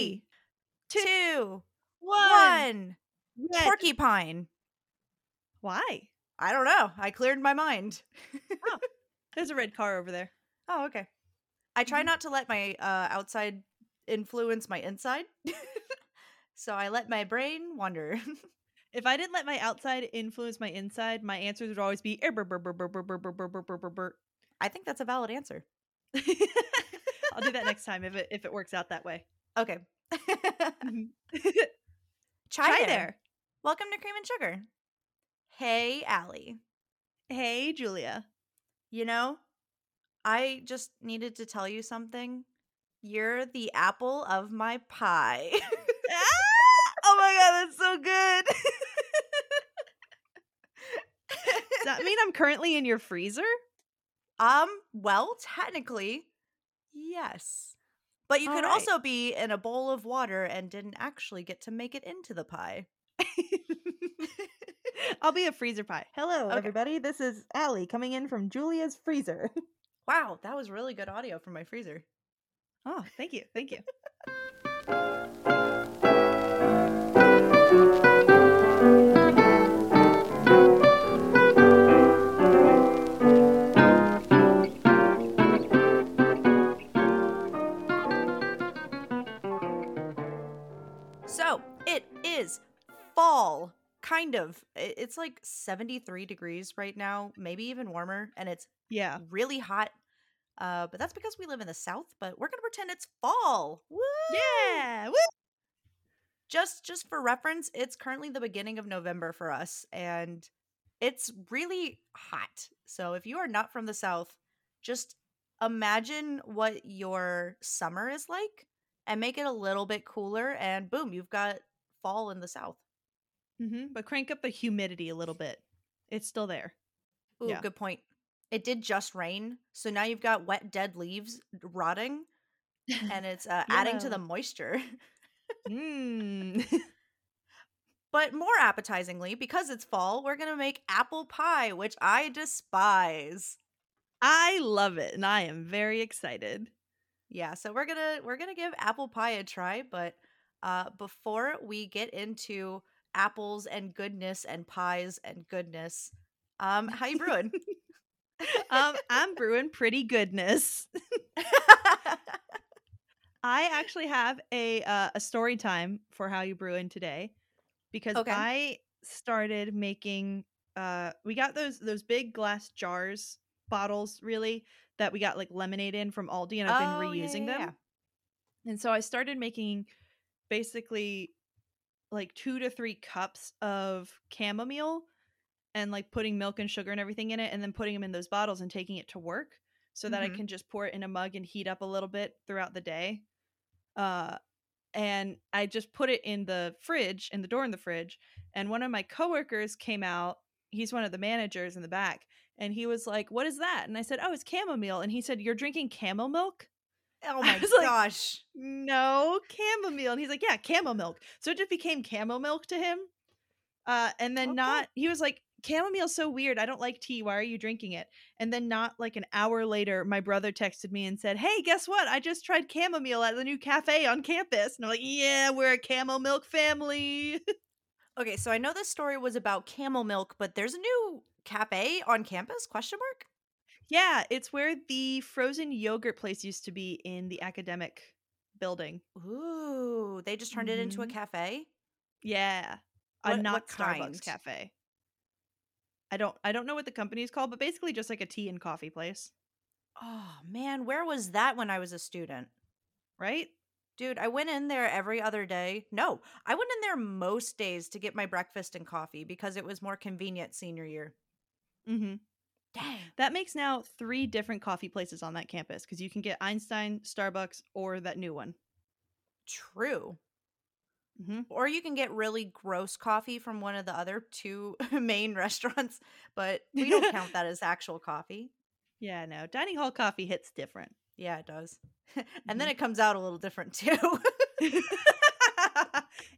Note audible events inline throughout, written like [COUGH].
Three, two, one. Red. Porcupine. Why? I don't know. I cleared my mind. oh, there's a red car over there. Oh, okay. I try not to let my uh, outside influence my inside. so I let my brain wander. if I didn't let my outside influence my inside, my answers would always be I think that's a valid answer. I'll do that next time if it if it works out that way. Okay. [LAUGHS] Chai, Hi there. there. Welcome to Cream and Sugar. Hey, Allie. Hey, Julia. You know, I just needed to tell you something. You're the apple of my pie. [LAUGHS] oh my god, that's so good. [LAUGHS] Does that mean I'm currently in your freezer? um, well, technically, yes. But you All could right. also be in a bowl of water and didn't actually get to make it into the pie. [LAUGHS] I'll be a freezer pie. Hello, Okay. everybody. This is Allie coming in from Julia's freezer. [LAUGHS] Wow, that was really good audio from my freezer. Oh, thank you. Thank you. [LAUGHS] fall, kind of. It's like 73 degrees right now, maybe even warmer, and it's Yeah. really hot. Uh, but that's because we live in the south, but we're gonna pretend it's fall. Woo! Yeah. Woo! Just just for reference, it's currently the beginning of November for us, and it's really hot. So if you are not from the south, just imagine what your summer is like and make it a little bit cooler, and boom, you've got fall in the south. Hmm But crank up the humidity a little bit. It's still there. Ooh, Yeah. good point. It did just rain, so now you've got wet, dead leaves rotting, and it's uh, [LAUGHS] adding to the moisture. Mm. [LAUGHS] but more appetizingly, because it's fall, we're gonna make apple pie, which I despise. I love it, and I am very excited. Yeah, so we're gonna we're gonna give apple pie a try, but uh, before we get into apples and goodness and pies and goodness, um, how you brewing? Um, I'm brewing pretty goodness. [LAUGHS] I actually have a uh, a story time for how you brew in today because Okay. I started making uh we got those those big glass jars bottles really that we got like lemonade in from Aldi and I've been Oh, yeah, reusing yeah, them. And so I started making basically like 2 to 3 cups of chamomile and like putting milk and sugar and everything in it and then putting them in those bottles and taking it to work so that I Mhm. can just pour it in a mug and heat up a little bit throughout the day. Uh and I just put it in the fridge, in the door in the fridge, and one of my coworkers came out. He's one of the managers in the back, and he was like, "What is that?" And I said, "Oh, it's chamomile." And he said, "You're drinking camel milk?" Oh my was like, gosh. no chamomile and he's like yeah camel milk so it just became camel milk to him uh and then Okay. not he was like chamomile's so weird i don't like tea why are you drinking it and then not like an hour later my brother texted me and said hey guess what i just tried chamomile at the new cafe on campus and i'm like yeah we're a camel milk family [LAUGHS] Okay, so I know this story was about camel milk, but there's a new cafe on campus? Question mark. Yeah it's where the frozen yogurt place used to be in the academic building Ooh, they just turned it into a Mhm. cafe. Yeah. What- a not kind? Starbucks cafe. I don't I don't know what the company is called, but basically just like a tea and coffee place, Oh man, where was that when I was a student? right? Dude, I went in there every other day. No, I went in there most days to get my breakfast and coffee because it was more convenient senior year. Mm-hmm. Dang. That makes now three different coffee places on that campus because you can get Einstein, Starbucks, or that new one. True. Mm-hmm. Or you can get really gross coffee from one of the other two [LAUGHS] main restaurants, but we don't count [LAUGHS] that as actual coffee. Yeah, no. Dining hall coffee hits different. Yeah, it does. [LAUGHS] and then it comes out a little different too.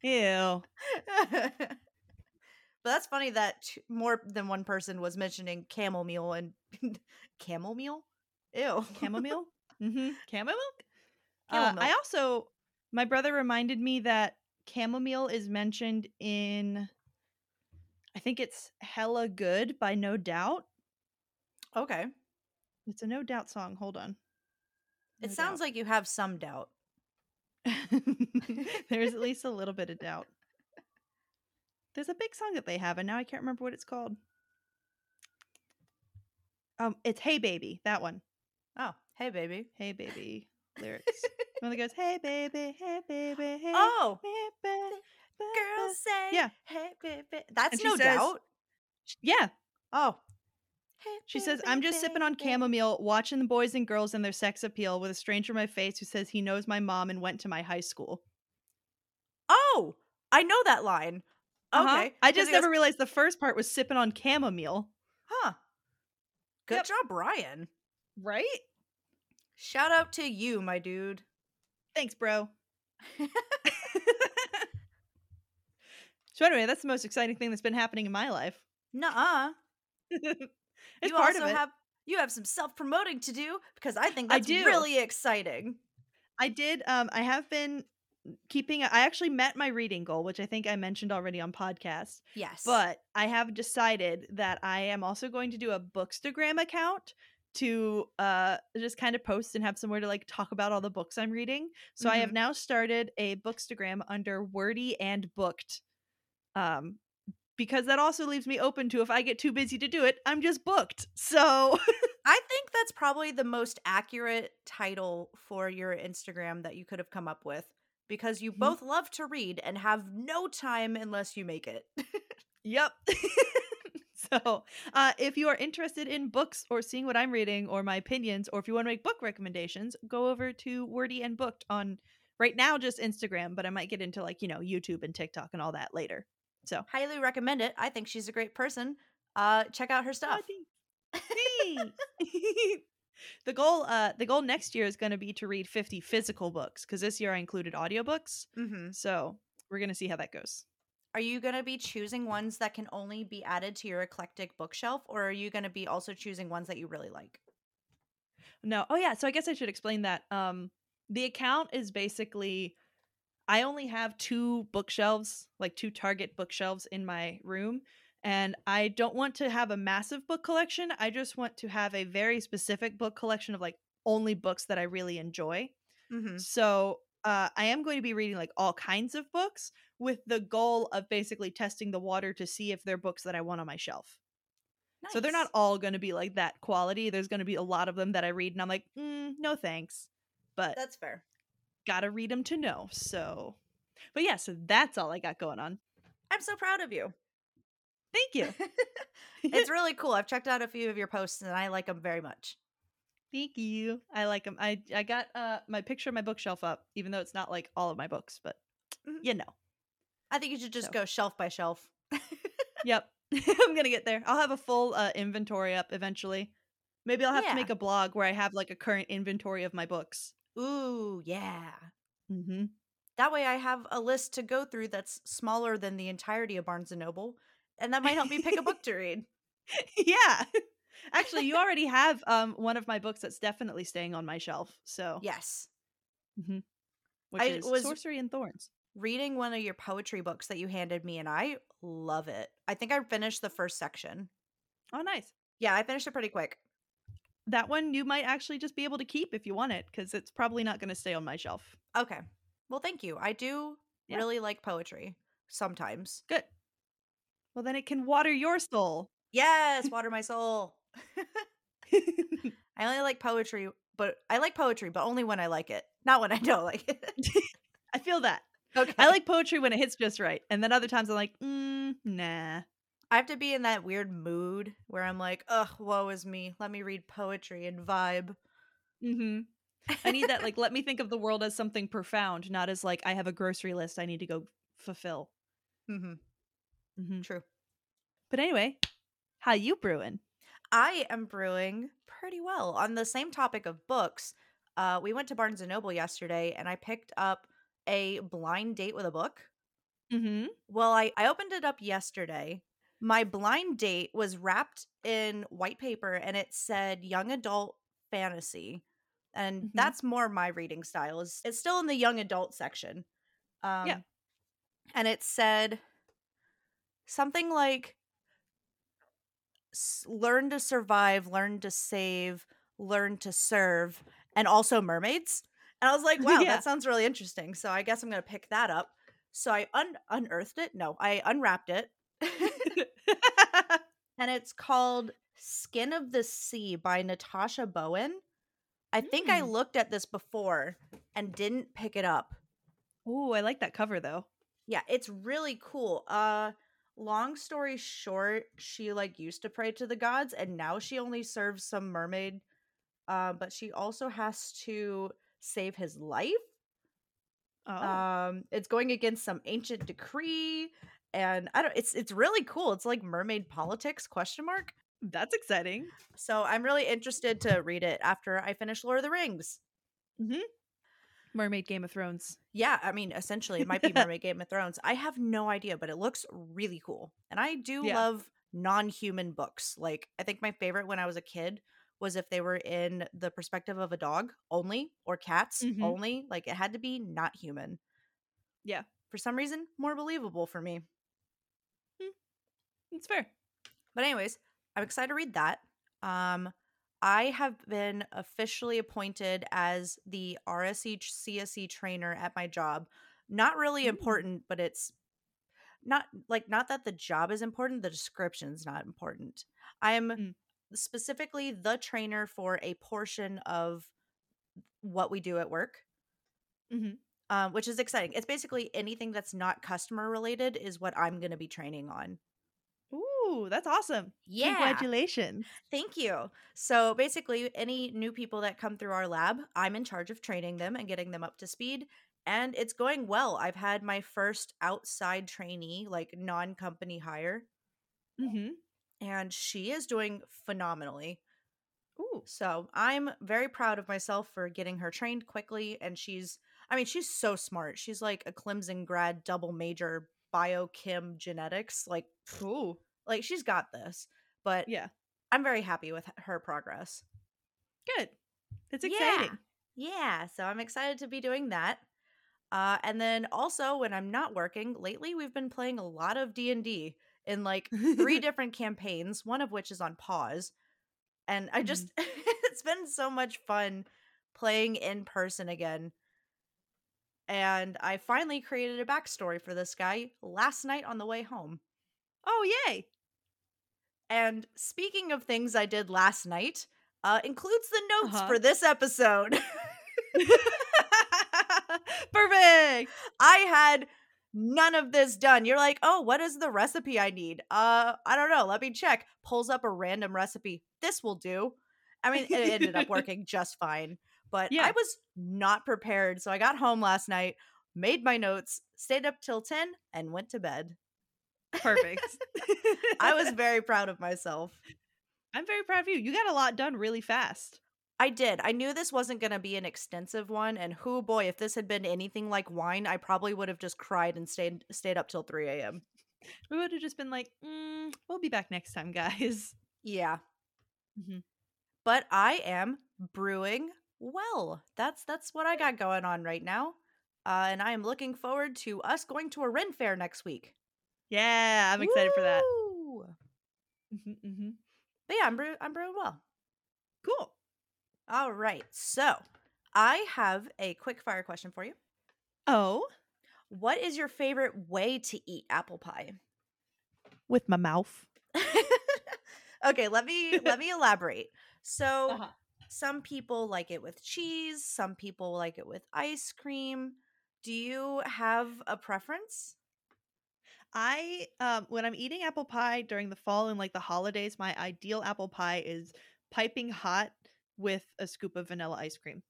Ew. But that's funny that t- more than one person was mentioning camel meal and [LAUGHS] camel meal. Ew. Chamomile? [LAUGHS] mm-hmm. Chamomile? Uh, I also My brother reminded me that chamomile is mentioned in I think it's Hella Good by No Doubt. Okay. It's a No Doubt song. Hold on. It sounds like you have some doubt. [LAUGHS] there's at least a little bit of doubt. There's a big song that they have, and now I can't remember what it's called. Um, it's Hey Baby, that one. Oh, hey, baby. Hey Baby [LAUGHS] lyrics. when it goes, Hey baby, hey baby, hey, Oh, hey baby. girls say, Yeah. hey, baby. That's And no says- doubt. Yeah, Oh. Hey, She says, I'm just sipping on chamomile, watching the boys and girls and their sex appeal with a stranger in my face who says he knows my mom and went to my high school. Oh, I know that line. Uh-huh. Okay. I just he goes, never realized the first part was sipping on chamomile. Huh. Good Yep. job, Brian. Right? Shout out to you, my dude. Thanks, bro. [LAUGHS] [LAUGHS] so anyway, that's the most exciting thing that's been happening in my life. Nuh-uh. [LAUGHS] it's you part also of it. have you have some self-promoting to do because I think I that's do. really exciting. I did. Um, I have been keeping. I actually met my reading goal, which I think I mentioned already on podcast. Yes. But I have decided that I am also going to do a Bookstagram account to uh just kind of post and have somewhere to like talk about all the books I'm reading. So I have Mhm. now started a Bookstagram under Wordy and Booked. Um because that also leaves me open to if I get too busy to do it, I'm just booked. So [LAUGHS] I think that's probably the most accurate title for your Instagram that you could have come up with because you Mhm. both love to read and have no time unless you make it. [LAUGHS] Yep. [LAUGHS] so, uh, if you are interested in books or seeing what I'm reading or my opinions, or if you want to make book recommendations, go over to Wordy and Booked on right now just Instagram, but I might get into like, you know, YouTube and TikTok and all that later. So, Highly recommend it. I think she's a great person. Uh check out her stuff. Thanks. [LAUGHS] the goal uh the goal next year is going to be to read 50 physical books cuz this year I included audiobooks. mm-hmm. So, we're going to see how that goes. Are you going to be choosing ones that can only be added to your eclectic bookshelf or are you going to be also choosing ones that you really like? No. Oh yeah, so I guess I should explain that. Um the account is basically I only have two bookshelves, like two Target bookshelves in my room, and I don't want to have a massive book collection. I just want to have a very specific book collection of like only books that I really enjoy. Mhm. So, uh I am going to be reading like all kinds of books with the goal of basically testing the water to see if they're books that I want on my shelf. So they're not all going to be like that quality. There's going to be a lot of them that I read and I'm like, mm, no thanks. But That's fair. gotta read them to know. So, but yeah, so that's all I got going on. I'm so proud of you. Thank you. [LAUGHS] [LAUGHS] it's really cool. I've checked out a few of your posts and I like them very much. Thank you. I like them. I I got uh my picture of my bookshelf up, even though it's not like all of my books, but Mhm. you know. I think you should just So. go shelf by shelf. Yep. [LAUGHS] I'm gonna get there. I'll have a full uh, inventory up eventually. Maybe I'll have Yeah. to make a blog where I have like a current inventory of my books. Ooh, yeah. Mm-hmm. That way I have a list to go through that's smaller than the entirety of Barnes and Noble, and that might help me pick a book to read. [LAUGHS] yeah. Actually, you already have um one of my books that's definitely staying on my shelf. So Yes. which I is was- Sorcery and Thorns. Reading one of your poetry books that you handed me and I love it. I think I finished the first section. Oh, nice. Yeah, I finished it pretty quick. That one you might actually just be able to keep if you want it, because it's probably not going to stay on my shelf. Okay. Well, thank you. I do Yeah. really like poetry sometimes. Good. Well, then it can water your soul. Yes, [LAUGHS] water my soul. [LAUGHS] [LAUGHS] I only like poetry, but I like poetry, but only when I like it, not when I don't like it. I feel that. okay. I like poetry when it hits just right, and then other times I'm like, mm, nah. I have to be in that weird mood where I'm like, ugh, woe is me. Let me read poetry and vibe. Mm-hmm. I need that. Like, let me think of the world as something profound, not as like I have a grocery list I need to go fulfill. hmm Mm-hmm. True. But anyway, how you brewing? I am brewing pretty well. On the same topic of books, uh, we went to Barnes and Noble yesterday, and I picked up a blind date with a book. Mm-hmm. Well, I, I opened it up yesterday. My blind date was wrapped in white paper and it said young adult fantasy. and Mhm. that's more my reading style. Is it's still in the young adult section. Um, yeah, and it said something like learn to survive, learn to save, learn to serve, and also mermaids. And I was like, [LAUGHS] wow, Yeah. that sounds really interesting. So I guess I'm going to pick that up. So I un- unearthed it. No, I unwrapped it. [LAUGHS] and it's called Skin of the Sea by Natasha Bowen. I think I Mm. looked at this before and didn't pick it up. Oh, I like that cover though. Yeah, it's really cool. Uh long story short, she like used to pray to the gods and now she only serves some mermaid. Uh, but she also has to save his life. Oh, Um it's going against some ancient decree and I don't it's it's really cool. It's like mermaid politics question mark. that's exciting. So I'm really interested to read it after I finish Lord of the Rings. Mermaid Game of Thrones. Yeah, I mean, essentially, it might be [LAUGHS] Mermaid Game of Thrones. I have no idea, but it looks really cool. And I do Yeah. love non human books. Like, I think my favorite when I was a kid was if they were in the perspective of a dog only or cats Mhm. only. Like, it had to be not human. Yeah. For some reason, more believable for me. It's fair. But, anyways, I'm excited to read that. Um, I have been officially appointed as the RSE CSE trainer at my job. Not really important, but it's not like not that the job is important, the description's not important. I am Mm. specifically the trainer for a portion of what we do at work. Mhm. Um, which is exciting. It's basically anything that's not customer related is what I'm going to be training on. Ooh, that's awesome. Yeah. Congratulations. Thank you. So basically, any new people that come through our lab, I'm in charge of training them and getting them up to speed. And it's going well. I've had my first outside trainee, like non company hire, Mm-hmm. and she is doing phenomenally. Ooh. So I'm very proud of myself for getting her trained quickly. And she's, I mean, she's so smart. She's like a Clemson grad, double major biochem genetics. Like, Ooh. Like she's got this. But Yeah. I'm very happy with her progress. Good. It's exciting. Yeah, so I'm excited to be doing that. Uh, and then also when I'm not working, lately we've been playing a lot of D&D in like three [LAUGHS] different campaigns, one of which is on pause. And I just [LAUGHS] it's been so much fun playing in person again. And I finally created a backstory for this guy last night on the way home. Oh, yay. And speaking of things I did last night, uh, includes the notes Uh-huh. for this episode. [LAUGHS] [LAUGHS] Perfect. I had none of this done. You're like, oh, what is the recipe I need? Uh, I don't know. Let me check. Pulls up a random recipe. This will do. I mean, it ended up [LAUGHS] working just fine. But Yeah. I was not prepared. So I got home last night, made my notes, stayed up till 10, and went to bed. Perfect. [LAUGHS] I was very proud of myself. I'm very proud of you. You got a lot done really fast. I did. I knew this wasn't going to be an extensive one, and who boy, if this had been anything like wine, I probably would have just cried and stayed stayed up till three a.m. We would have just been like, mm, we'll be back next time, guys. [LAUGHS] Yeah, Mhm. but I am brewing well. That's that's what I got going on right now, uh, and I am looking forward to us going to a Ren Fair next week. Yeah, I'm excited for that. Woo! hmm hmm But yeah, I'm brew- I'm brewing well. Cool. All right, so I have a quick fire question for you. Oh, What is your favorite way to eat apple pie? with my mouth. [LAUGHS] okay, let me let me elaborate. [LAUGHS] So Uh-huh. some people like it with cheese, some people like it with ice cream. Do you have a preference? I um when I'm eating apple pie during the fall and like the holidays, my ideal apple pie is piping hot with a scoop of vanilla ice cream.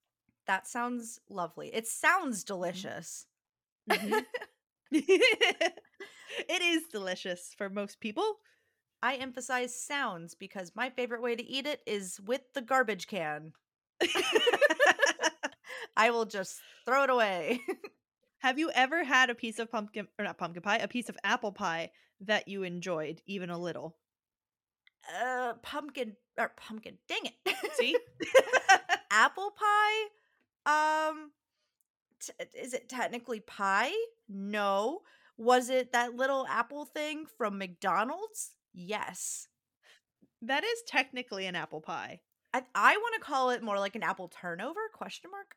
That sounds lovely. It sounds delicious. Mhm. [LAUGHS] [LAUGHS] it is delicious for most people. I emphasize sounds because my favorite way to eat it is with the garbage can. [LAUGHS] I will just throw it away. Have you ever had a piece of pumpkin or not pumpkin pie, a piece of apple pie that you enjoyed even a little? uh pumpkin or pumpkin. Dang it. See? [LAUGHS] [LAUGHS] apple pie, um, t- is it technically pie? No. Was it that little apple thing from McDonald's? Yes. That is technically an apple pie. I I want to call it more like an apple turnover? Question mark.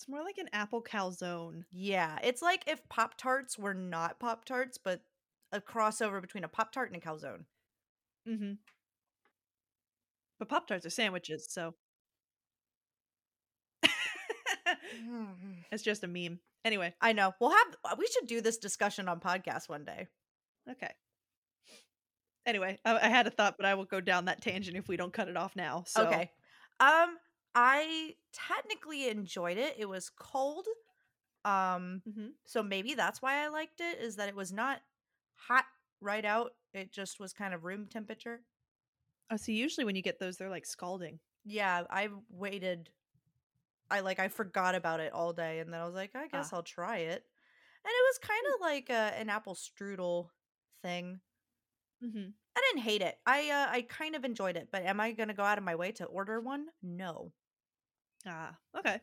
It's more like an apple calzone. Yeah, it's like if Pop Tarts were not Pop Tarts, but a crossover between a Pop Tart and a calzone. Mm-hmm. But Pop Tarts are sandwiches, so [LAUGHS] it's just a meme. Anyway, I know. We'll have uh, we should do this discussion on podcast one day. okay. Anyway, I, I had a thought, but I will go down that tangent if we don't cut it off now. So Okay. Um I technically enjoyed it. It was cold. Um Mhm. so maybe that's why I liked it is that it was not hot right out. It just was kind of room temperature. Oh, so usually when you get those, they're like scalding. Yeah, I waited I like I forgot about it all day and then I was like, I guess Ah. I'll try it. And it was kind of like a, an apple strudel thing. Mm-hmm. I didn't hate it. I uh, I kind of enjoyed it, but am I going to go out of my way to order one? No. Ah, okay.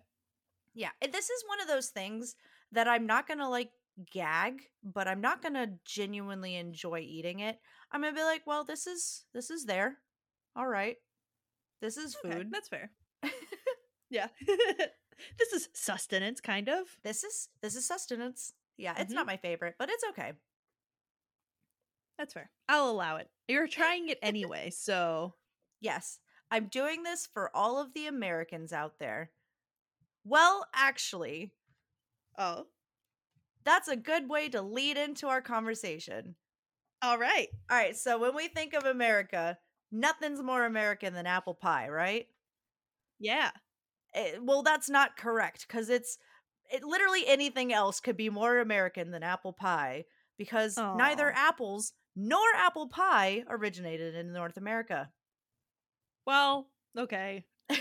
Yeah, this is one of those things that I'm not to like gag, but I'm not to genuinely enjoy eating it. I'm to be like, well, this is this is there. All right. This is Okay, food. that's fair. [LAUGHS] Yeah. [LAUGHS] this is sustenance, kind of. this is this is sustenance. Yeah, it's Mhm. not my favorite, but it's okay. That's fair. I'll allow it. You're trying it [LAUGHS] anyway, so Yes, I'm doing this for all of the Americans out there. Well, actually, oh, that's a good way to lead into our conversation. all right. All right, so when we think of America, nothing's more American than apple pie, right? Yeah. Eh, well, that's not correct because it's it, literally anything else could be more American than apple pie because neither apples nor apple pie originated in North America. Well, okay. [LAUGHS]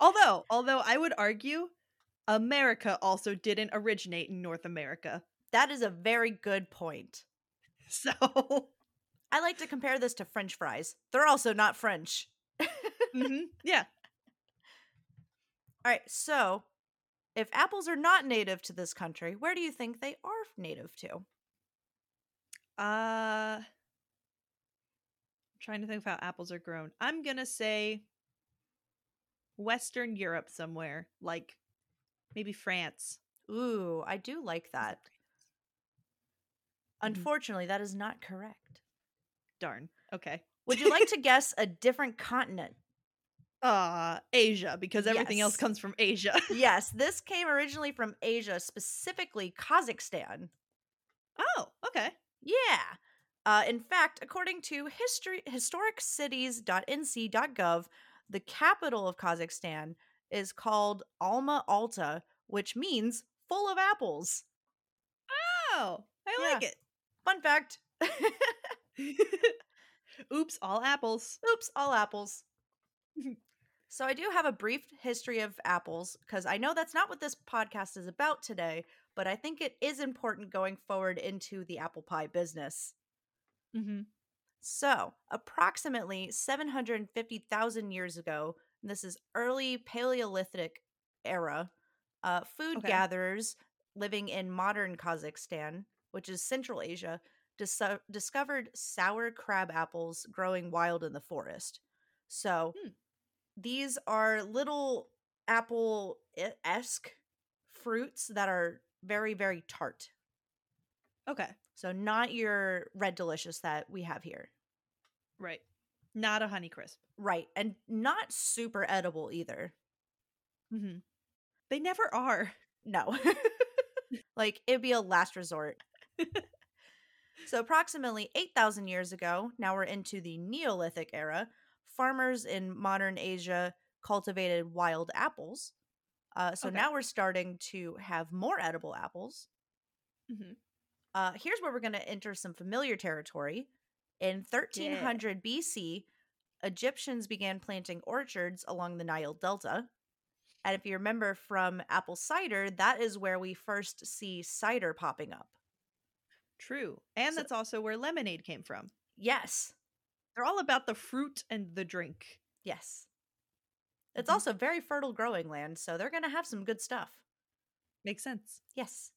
Although, although I would argue America also didn't originate in North America. that is a very good point. [LAUGHS] So, I like to compare this to French fries. They're also not French. mhm, [LAUGHS] yeah. All right, so if apples are not native to this country, where do you think they are native to? Uh trying to think of how apples are grown. I'm going to say Western Europe somewhere, like maybe France. Ooh, I do like that. Mhm. Unfortunately, that is not correct. Darn. Okay. Would you like [LAUGHS] to guess a different continent? Uh, Asia, because everything else comes from Asia. [LAUGHS] yes, this came originally from Asia, specifically Kazakhstan. oh, okay. Yeah. Uh, in fact, according to history historicsites.nc.gov, the capital of Kazakhstan is called Alma Ata, which means full of apples. Oh, I Yeah. like it. Fun fact. [LAUGHS] Oops, all apples. Oops, all apples. so I do have a brief history of apples because I know that's not what this podcast is about today, but I think it is important going forward into the apple pie business. Mm-hmm. So, approximately 750,000 years ago, this is early Paleolithic era, uh, food Okay. gatherers living in modern Kazakhstan, which is Central Asia, dis- discovered sour crab apples growing wild in the forest. So, Hmm. these are little apple esque fruits that are very, very tart. Okay, So, not your red delicious that we have here. right. Not a honey crisp. Right. And not super edible either. Mm-hmm. They never are. No. [LAUGHS] [LAUGHS] like it'd be a last resort. so approximately 8,000 years ago, now we're into the Neolithic era, farmers in modern Asia cultivated wild apples. Uh, so Okay. now we're starting to have more edible apples. Mm-hmm. Uh, here's where we're going to enter some familiar territory. In 1300 BC, Egyptians began planting orchards along the Nile Delta. And if you remember from apple cider, that is where we first see cider popping up. True. And So- that's also where lemonade came from. Yes. They're all about the fruit and the drink. Yes. It's Mhm. also very fertile growing land, so they're going to have some good stuff. Makes sense. Yes.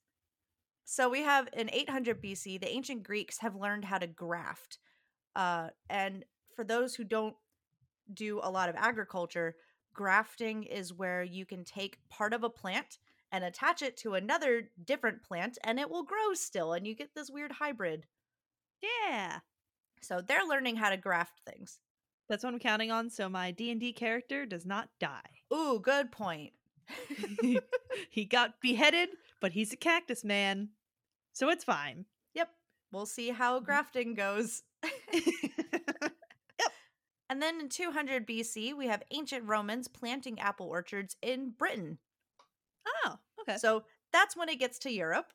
So we have in 800 BC, the ancient Greeks have learned how to graft. Uh, and for those who don't do a lot of agriculture, grafting is where you can take part of a plant and attach it to another different plant and it will grow still and you get this weird hybrid. Yeah. So they're learning how to graft things. That's what I'm counting on so my D&D character does not die. Ooh, good point. [LAUGHS] he got beheaded, but he's a cactus man. So it's fine. Yep. We'll see how grafting goes. [LAUGHS] Yep. And then in 200 BC, we have ancient Romans planting apple orchards in Britain. oh, okay. So that's when it gets to Europe.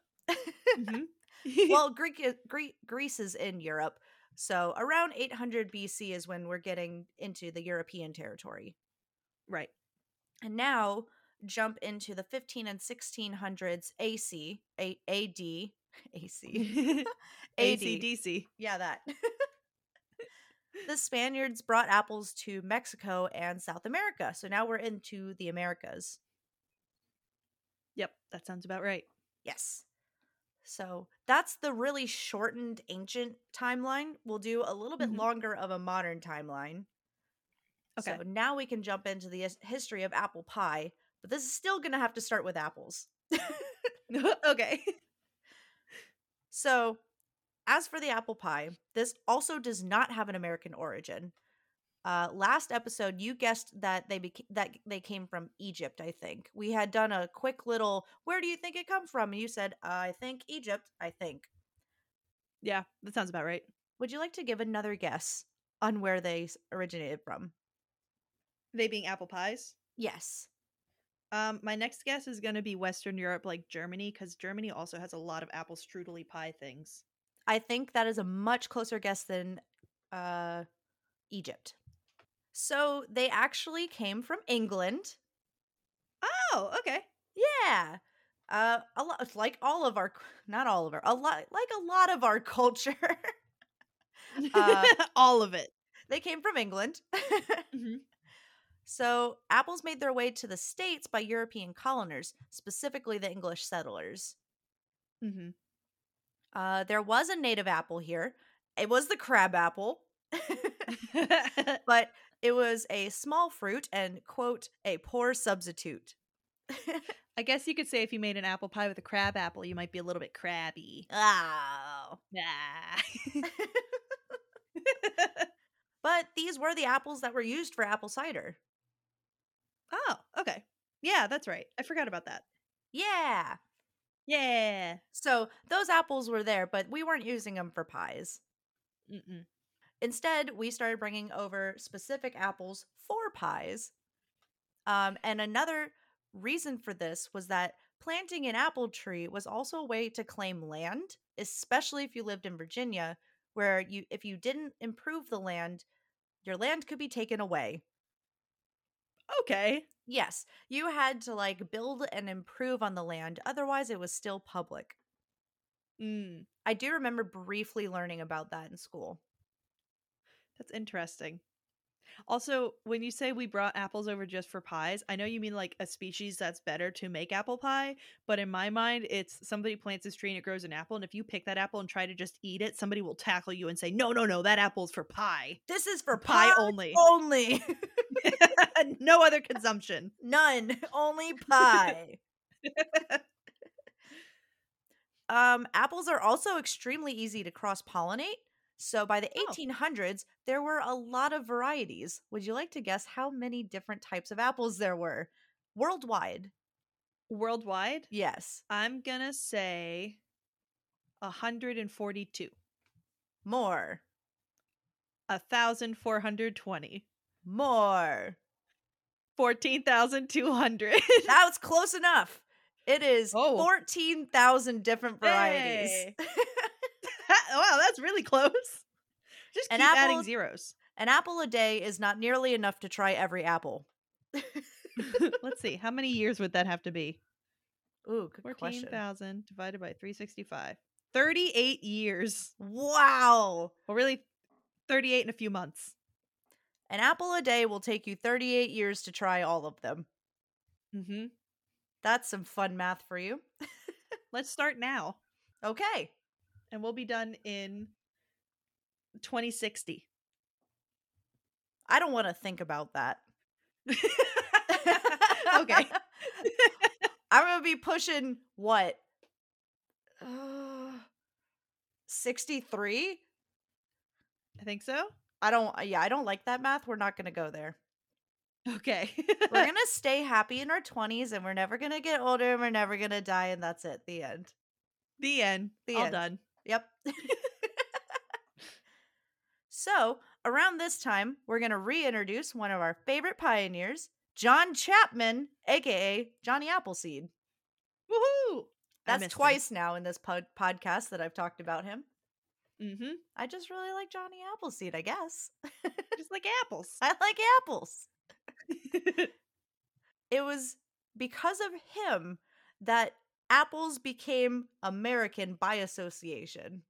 Mhm. [LAUGHS] well, [LAUGHS] Greek, Greek, Greece is in Europe. So around 800 BC is when we're getting into the European territory. right. And now jump into the 15 and 1600s AC, A- AD, AC, [LAUGHS] [LAUGHS] ACDC. Yeah, that. [LAUGHS] the Spaniards brought apples to Mexico and South America. So now we're into the Americas. Yep, that sounds about right. Yes. So that's the really shortened ancient timeline. We'll do a little bit Mhm. longer of a modern timeline. Okay. So now we can jump into the history of apple pie, but this is still going to have to start with apples. okay. So, as for the apple pie, this also does not have an American origin. Uh, last episode, you guessed that they beca- that they came from Egypt. I think we had done a quick little. Where do you think it come from? And you said, "I think Egypt." I think. Yeah, that sounds about right. Would you like to give another guess on where they originated from? They being apple pies. Yes. Um, my next guess is going to be Western Europe, like Germany, because Germany also has a lot of apple strudely pie things. I think that is a much closer guess than uh, Egypt. So they actually came from England. Oh, okay. Yeah. Uh, a lot like all of our, [LAUGHS] not all of our, a lot like a lot of our [LAUGHS] culture. [LAUGHS] Uh, All of it. they came from England. Mhm. So apples made their way to the states by European coloners, specifically the English settlers. hmm Uh, there was a native apple here. It was the crab apple. [LAUGHS] [LAUGHS] but it was a small fruit and quote a poor substitute [LAUGHS] I guess you could say if you made an apple pie with a crab apple, you might be a little bit crabby. oh Ah. but these were the apples that were used for apple cider oh, okay. Yeah, that's right. I forgot about that. yeah Yeah. so those apples were there but we weren't using them for pies Mm-mm. instead we started bringing over specific apples for pies um, and another reason for this was that planting an apple tree was also a way to claim land especially if you lived in virginia where you if you didn't improve the land your land could be taken away Okay. yes you had to like build and improve on the land otherwise it was still public Mm, i do remember briefly learning about that in school that's interesting. Also, when you say we brought apples over just for pies, I know you mean like a species that's better to make apple pie, but in my mind, it's somebody plants this tree and it grows an apple, and if you pick that apple and try to just eat it, somebody will tackle you and say, "No, no, no, that apple's for pie, this is for pie pie only, only [LAUGHS] no other consumption." [LAUGHS] None, only [LAUGHS] pie. um, apples are also extremely easy to cross pollinate. So by the Oh. 1800s, there were a lot of varieties. Would you like to guess how many different types of apples there were worldwide? Worldwide, Yes, I'm gonna say 142, more, 1,420, more. 14,200. That [LAUGHS] was close enough. It is Oh. 14,000 different varieties. Hey. [LAUGHS] [LAUGHS] wow, that's really close. [LAUGHS] Just An keep adding zeros. An apple a day is not nearly enough to try every apple. [LAUGHS] Let's see. How many years would that have to be? Ooh, good question. 14,000 divided by 365. 38 years. Wow. Well, really, 38 in a few months. An apple a day will take you 38 years to try all of them. Mm-hmm. That's some fun math for you. Let's start now, Okay. And we'll be done in 2060. I don't want to think about that. [LAUGHS] okay. [LAUGHS] I'm going to be pushing what? Uh, 63? I think so. I don't yeah, I don't like that math. We're not going to go there. Okay. We're [LAUGHS] going to stay happy in our 20s and we're never going to get older and we're never going to die and that's it. The end. the end. The All end. done. Yep. [LAUGHS] so, around this time, we're going to reintroduce one of our favorite pioneers, John Chapman, aka Johnny Appleseed. Woohoo! That's twice now in this pod- podcast that I've talked about him. Mm-hmm. I just really like Johnny Appleseed, I guess. [LAUGHS] Just like apples. I like apples. [LAUGHS] It was because of him that apples became American by association.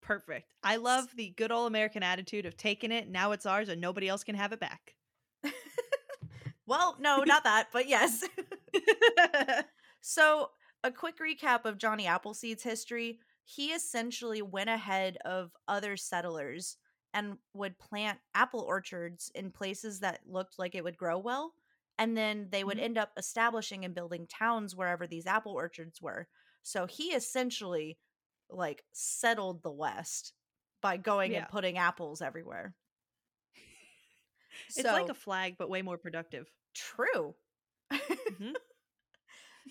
Perfect. I love the good old American attitude of taking it, now it's ours, and nobody else can have it back. [LAUGHS] Well, no, not that, but yes. [LAUGHS] [LAUGHS] So, a quick recap of Johnny Appleseed's history. He essentially went ahead of other settlers and would plant apple orchards in places that looked like it would grow well. And then they would Mhm. end up establishing and building towns wherever these apple orchards were. So he essentially like settled the West by going Yeah. and putting apples everywhere. it's like a flag, but way more productive. true. Mhm. [LAUGHS]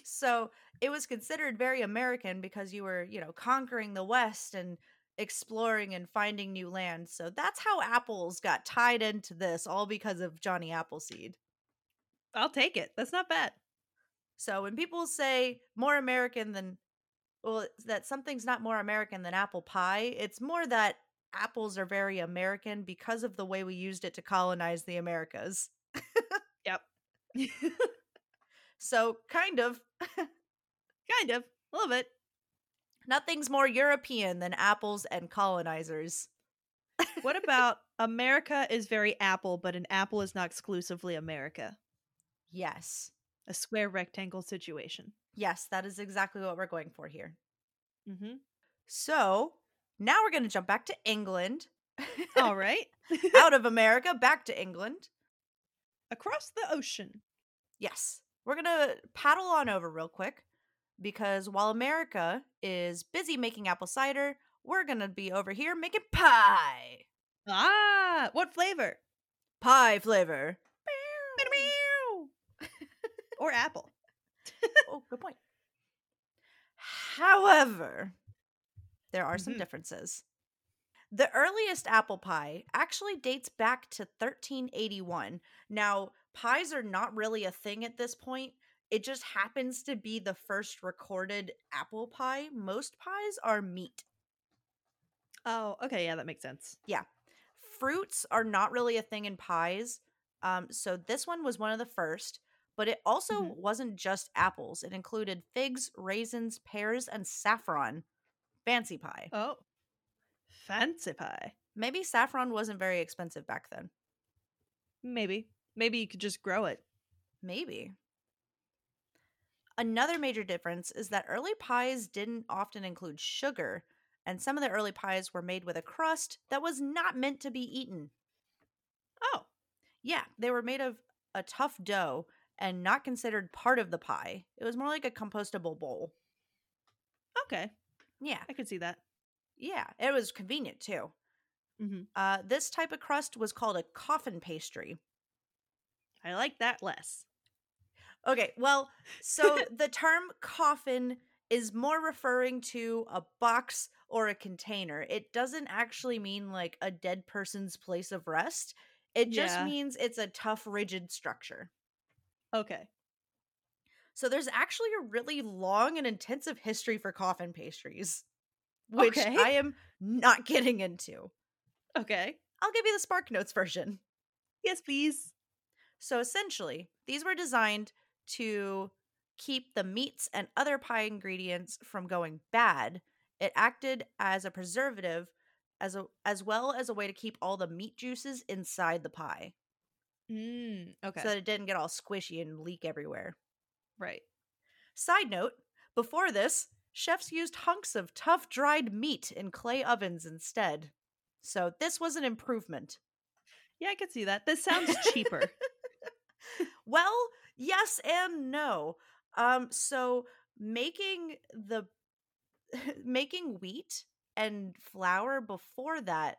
So it was considered very American because you were, you know, conquering the West and exploring and finding new land. So that's how apples got tied into this, all because of Johnny Appleseed. I'll take it. That's not bad. So when people say more American than, well, that something's not more American than apple pie, it's more that apples are very American because of the way we used it to colonize the Americas. Yep. [LAUGHS] So kind of, kind of. A little bit. nothing's more European than apples and colonizers. What about America is very apple, but an apple is not exclusively America? Yes. A square rectangle situation. Yes, that is exactly what we're going for here. Mm-hmm. So now we're going to jump back to England, All [LAUGHS] right. out of [LAUGHS] America, back to England. Across the ocean. Yes, we're going to paddle on over real quick because while America is busy making apple cider, we're going to be over here making pie. Ah, what flavor? Pie flavor. Or apple. oh, good point. However, there are some Mhm. differences. The earliest apple pie actually dates back to 1381. Now, pies are not really a thing at this point. It just happens to be the first recorded apple pie. Most pies are meat. Oh, okay, yeah, that makes sense. Yeah. Fruits are not really a thing in pies. Um, so this one was one of the first, but it also Mhm. wasn't just apples. It included figs, raisins, pears, and saffron. Fancy pie. Oh, fancy pie. Maybe saffron wasn't very expensive back then. Maybe. Maybe you could just grow it. Maybe. Another major difference is that early pies didn't often include sugar, and some of the early pies were made with a crust that was not meant to be eaten. Oh, Yeah, they were made of a tough dough and not considered part of the pie. It was more like a compostable bowl. okay. Yeah, I could see that. yeah, it was convenient too. Mhm. Uh, this type of crust was called a coffin pastry. I like that less. Okay, well, so [LAUGHS] the term coffin is more referring to a box or a container. It doesn't actually mean like a dead person's place of rest. It just Yeah. means it's a tough, rigid structure. Okay. So there's actually a really long and intensive history for coffin pastries, which Okay. I am not getting into. Okay. I'll give you the Spark Notes version. Yes, please. So essentially, these were designed to keep the meats and other pie ingredients from going bad. It acted as a preservative as a as well as a way to keep all the meat juices inside the pie Mm, okay. so that it didn't get all squishy and leak everywhere. right. Side note, before this, chefs used hunks of tough dried meat in clay ovens instead. So this was an improvement. Yeah, I could see that. This sounds cheaper. [LAUGHS] well, yes and no. Um so making the [LAUGHS] making wheat and flour before that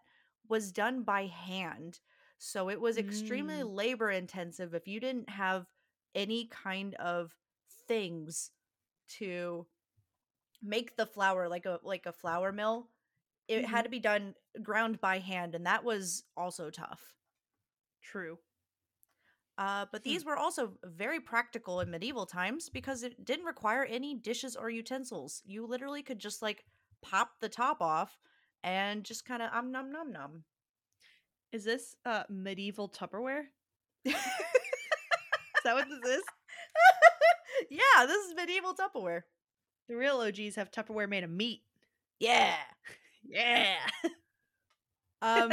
was done by hand. So it was extremely Mm. labor intensive if you didn't have any kind of things to make the flour like a like a flour mill. It had Mhm. to be done ground by hand and that was also tough. True. Uh, but Hmm. these were also very practical in medieval times because it didn't require any dishes or utensils. You literally could just like pop the top off and just kind of um num num num. Is this uh medieval Tupperware? [LAUGHS] Is that what this is? [LAUGHS] yeah, this is medieval Tupperware. The real OGs have Tupperware made of meat. Yeah. [LAUGHS] Yeah. Um,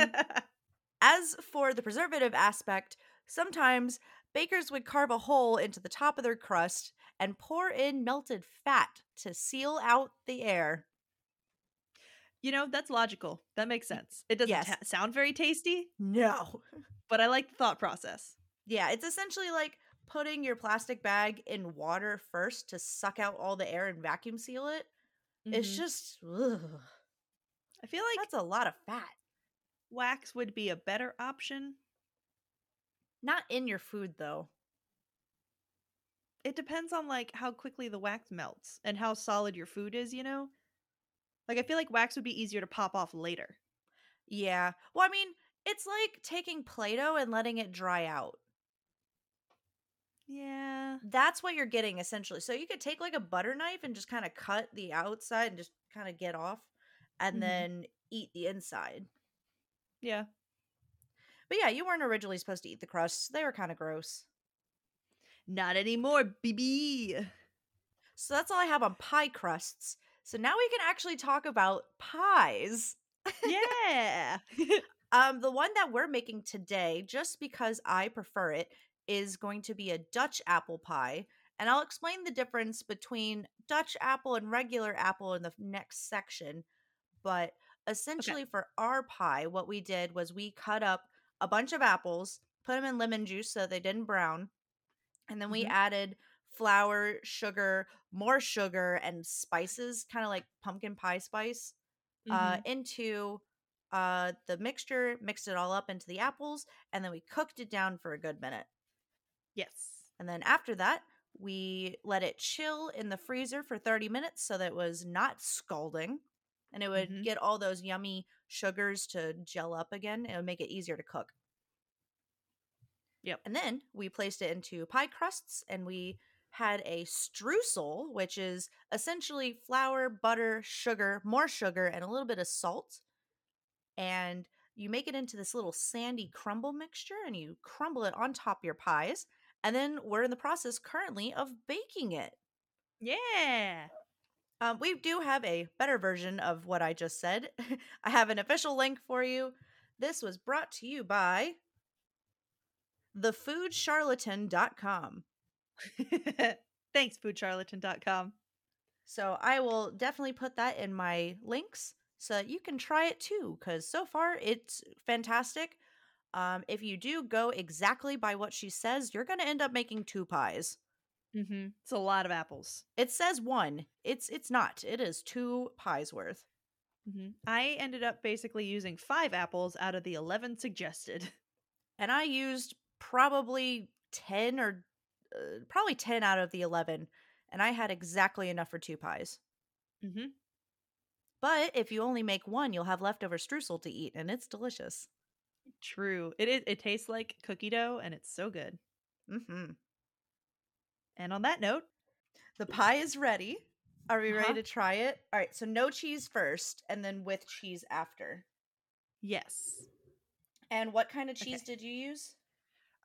as for the preservative aspect, sometimes bakers would carve a hole into the top of their crust and pour in melted fat to seal out the air. You know, that's logical. That makes sense. It doesn't yes. ta- sound very tasty, No. [LAUGHS] but I like the thought process. Yeah, it's essentially like putting your plastic bag in water first to suck out all the air and vacuum seal it. It's Mhm. just ugh, I feel like that's a lot of fat. wax would be a better option. Not in your food though. It depends on like how quickly the wax melts and how solid your food is, you know? Like I feel like wax would be easier to pop off later. Yeah. Well, I mean, it's like taking Play-Doh and letting it dry out. Yeah. That's what you're getting essentially. So you could take like a butter knife and just kind of cut the outside and just kind of get off and Mhm. then eat the inside. Yeah. But yeah, you weren't originally supposed to eat the crusts. They were kind of gross. Not anymore, BB. So that's all I have on pie crusts. So now we can actually talk about pies. yeah. [LAUGHS] Um, the one that we're making today, just because I prefer it, is going to be a Dutch apple pie. And I'll explain the difference between Dutch apple and regular apple in the next section. But essentially, for our pie, what we did was we cut up a bunch of apples, put them in lemon juice so they didn't brown. And then we Mhm. added flour, sugar, more sugar, and spices, kind of like pumpkin pie spice uh, Mhm. into uh, the mixture, mixed it all up into the apples, and then we cooked it down for a good minute. yes. And then after that, we let it chill in the freezer for 30 minutes so that it was not scalding and it would Mhm. get all those yummy sugars to gel up again. It would make it easier to cook. Yep. And then we placed it into pie crusts and we had a streusel, which is essentially flour, butter, sugar, more sugar, and a little bit of salt. And you make it into this little sandy crumble mixture and you crumble it on top of your pies. And then we're in the process currently of baking it. Yeah. Um, we do have a better version of what I just said. [LAUGHS] I have an official link for you. This was brought to you by thefoodcharlatan.com. [LAUGHS] Thanks, foodcharlatan.com. So I will definitely put that in my links so that you can try it too, because so far it's fantastic. Um, if you do go exactly by what she says, you're going to end up making two pies. Mm-hmm. It's a lot of apples. It says one. It's it's not. It is two pies worth. Mm-hmm. I ended up basically using five apples out of the 11 suggested. [LAUGHS] And I used probably 10 or uh, probably 10 out of the 11 and I had exactly enough for two pies. Mm-hmm. But if you only make one, you'll have leftover streusel to eat and it's delicious. True. It is. It tastes like cookie dough, and it's so good. mm-hmm. And on that note, The pie is ready. Are we Uh-huh. ready to try it? All right, so no cheese first and then with cheese after. yes. And what kind of cheese Okay. did you use?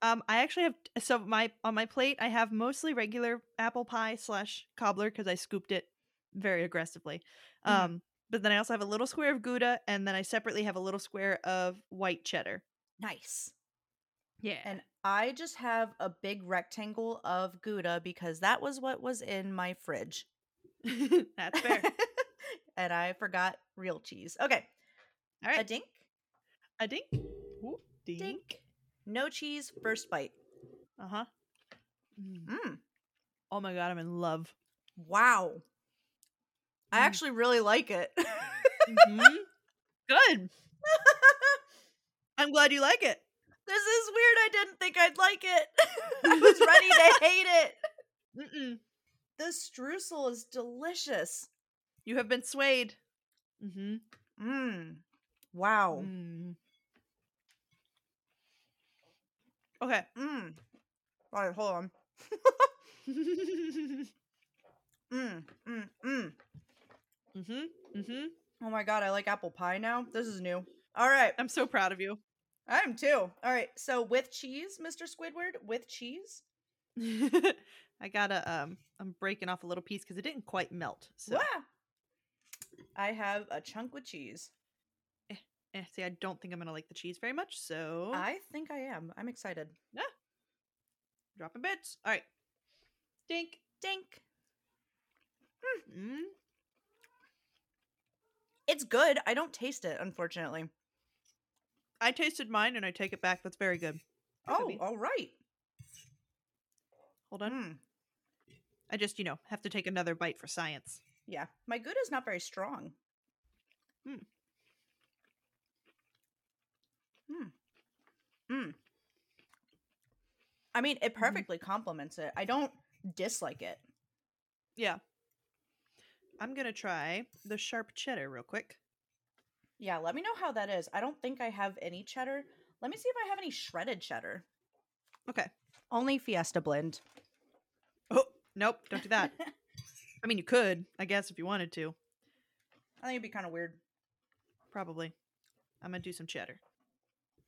Um, I actually have so my on my plate I have mostly regular apple pie slash cobbler because I scooped it very aggressively. Mhm. Um, but then I also have a little square of Gouda, and then I separately have a little square of white cheddar. Nice. Yeah. And I just have a big rectangle of Gouda because that was what was in my fridge. [LAUGHS] That's fair. [LAUGHS] and I forgot real cheese. Okay. All right. A dink. A dink. Ooh, dink. Dink. No cheese, first bite. Uh huh. Mm. Mm. Oh my god, I'm in love. Wow. I Mm. actually really like it. Mhm. Good. [LAUGHS] I'm glad you like it. this is weird. I didn't think I'd like it. [LAUGHS] I was ready to [LAUGHS] hate it. Mm-mm. The streusel is delicious. You have been swayed. Mm-hmm. Mmm. Wow. Mm. Okay. Mmm. All right, hold on. [LAUGHS] mm-hmm. Mmm. Mmm. Mmm. Mm-hmm. Oh my god, I like apple pie now. This is new. All right. I'm so proud of you. I am too. All right. So with cheese, Mr. Squidward, with cheese. [LAUGHS] I gotta um I'm breaking off a little piece because it didn't quite melt. So Wah! I have a chunk with cheese. Eh, see, I don't think I'm gonna like the cheese very much, so I think I am. I'm excited. dropping bits. All right. Dink. Dink. Mm. It's Gouda. I don't taste it, unfortunately. I tasted mine and I take it back. That's very good. Oh, all right. Hold on. Mm. I just, you know, have to take another bite for science. Yeah. My good is not very strong. Hmm. Hmm. Mm. I mean, it Mhm. perfectly complements it. I don't dislike it. Yeah. I'm gonna try the sharp cheddar real quick. Yeah, let me know how that is. I don't think I have any cheddar. Let me see if I have any shredded cheddar. Okay. Only Fiesta blend. Oh, nope, don't do that. [LAUGHS] I mean, you could, I guess, if you wanted to. I think it'd be kind of weird. Probably. I'm gonna do some cheddar.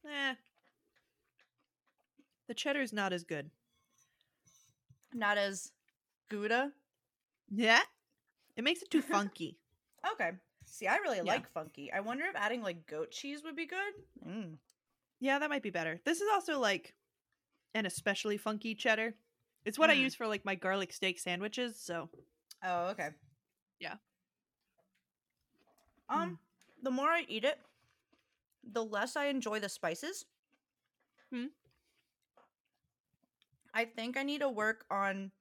Eh. The cheddar's not as good. Not as Gouda. Yeah. It makes it too [LAUGHS] funky. Okay. See, I really Yeah. like funky. I wonder if adding like goat cheese would be good. Mm. yeah, that might be better. This is also like an especially funky cheddar. It's what I Mm. use for like my garlic steak sandwiches, so Oh, okay. Yeah. Um, the more I eat it, the less I enjoy the spices. Hmm. I think I need to work on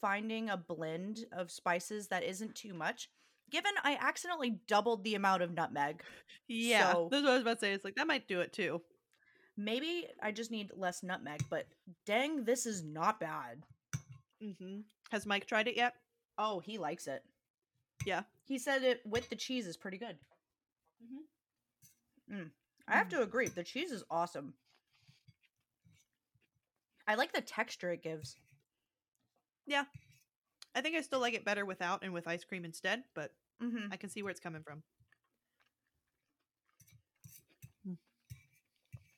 finding a blend of spices that isn't too much. Given I accidentally doubled the amount of nutmeg, yeah. So- That's what I was about to say. It's like that might do it too. maybe I just need less nutmeg, but dang, this is not bad. Mm-hmm. Has Mike tried it yet? Oh, he likes it. Yeah. He said it with the cheese is pretty good. Mhm. Mm. I have to agree. The cheese is awesome. I like the texture it gives. Yeah. I think I still like it better without and with ice cream instead, but hmm I can see where it's coming from.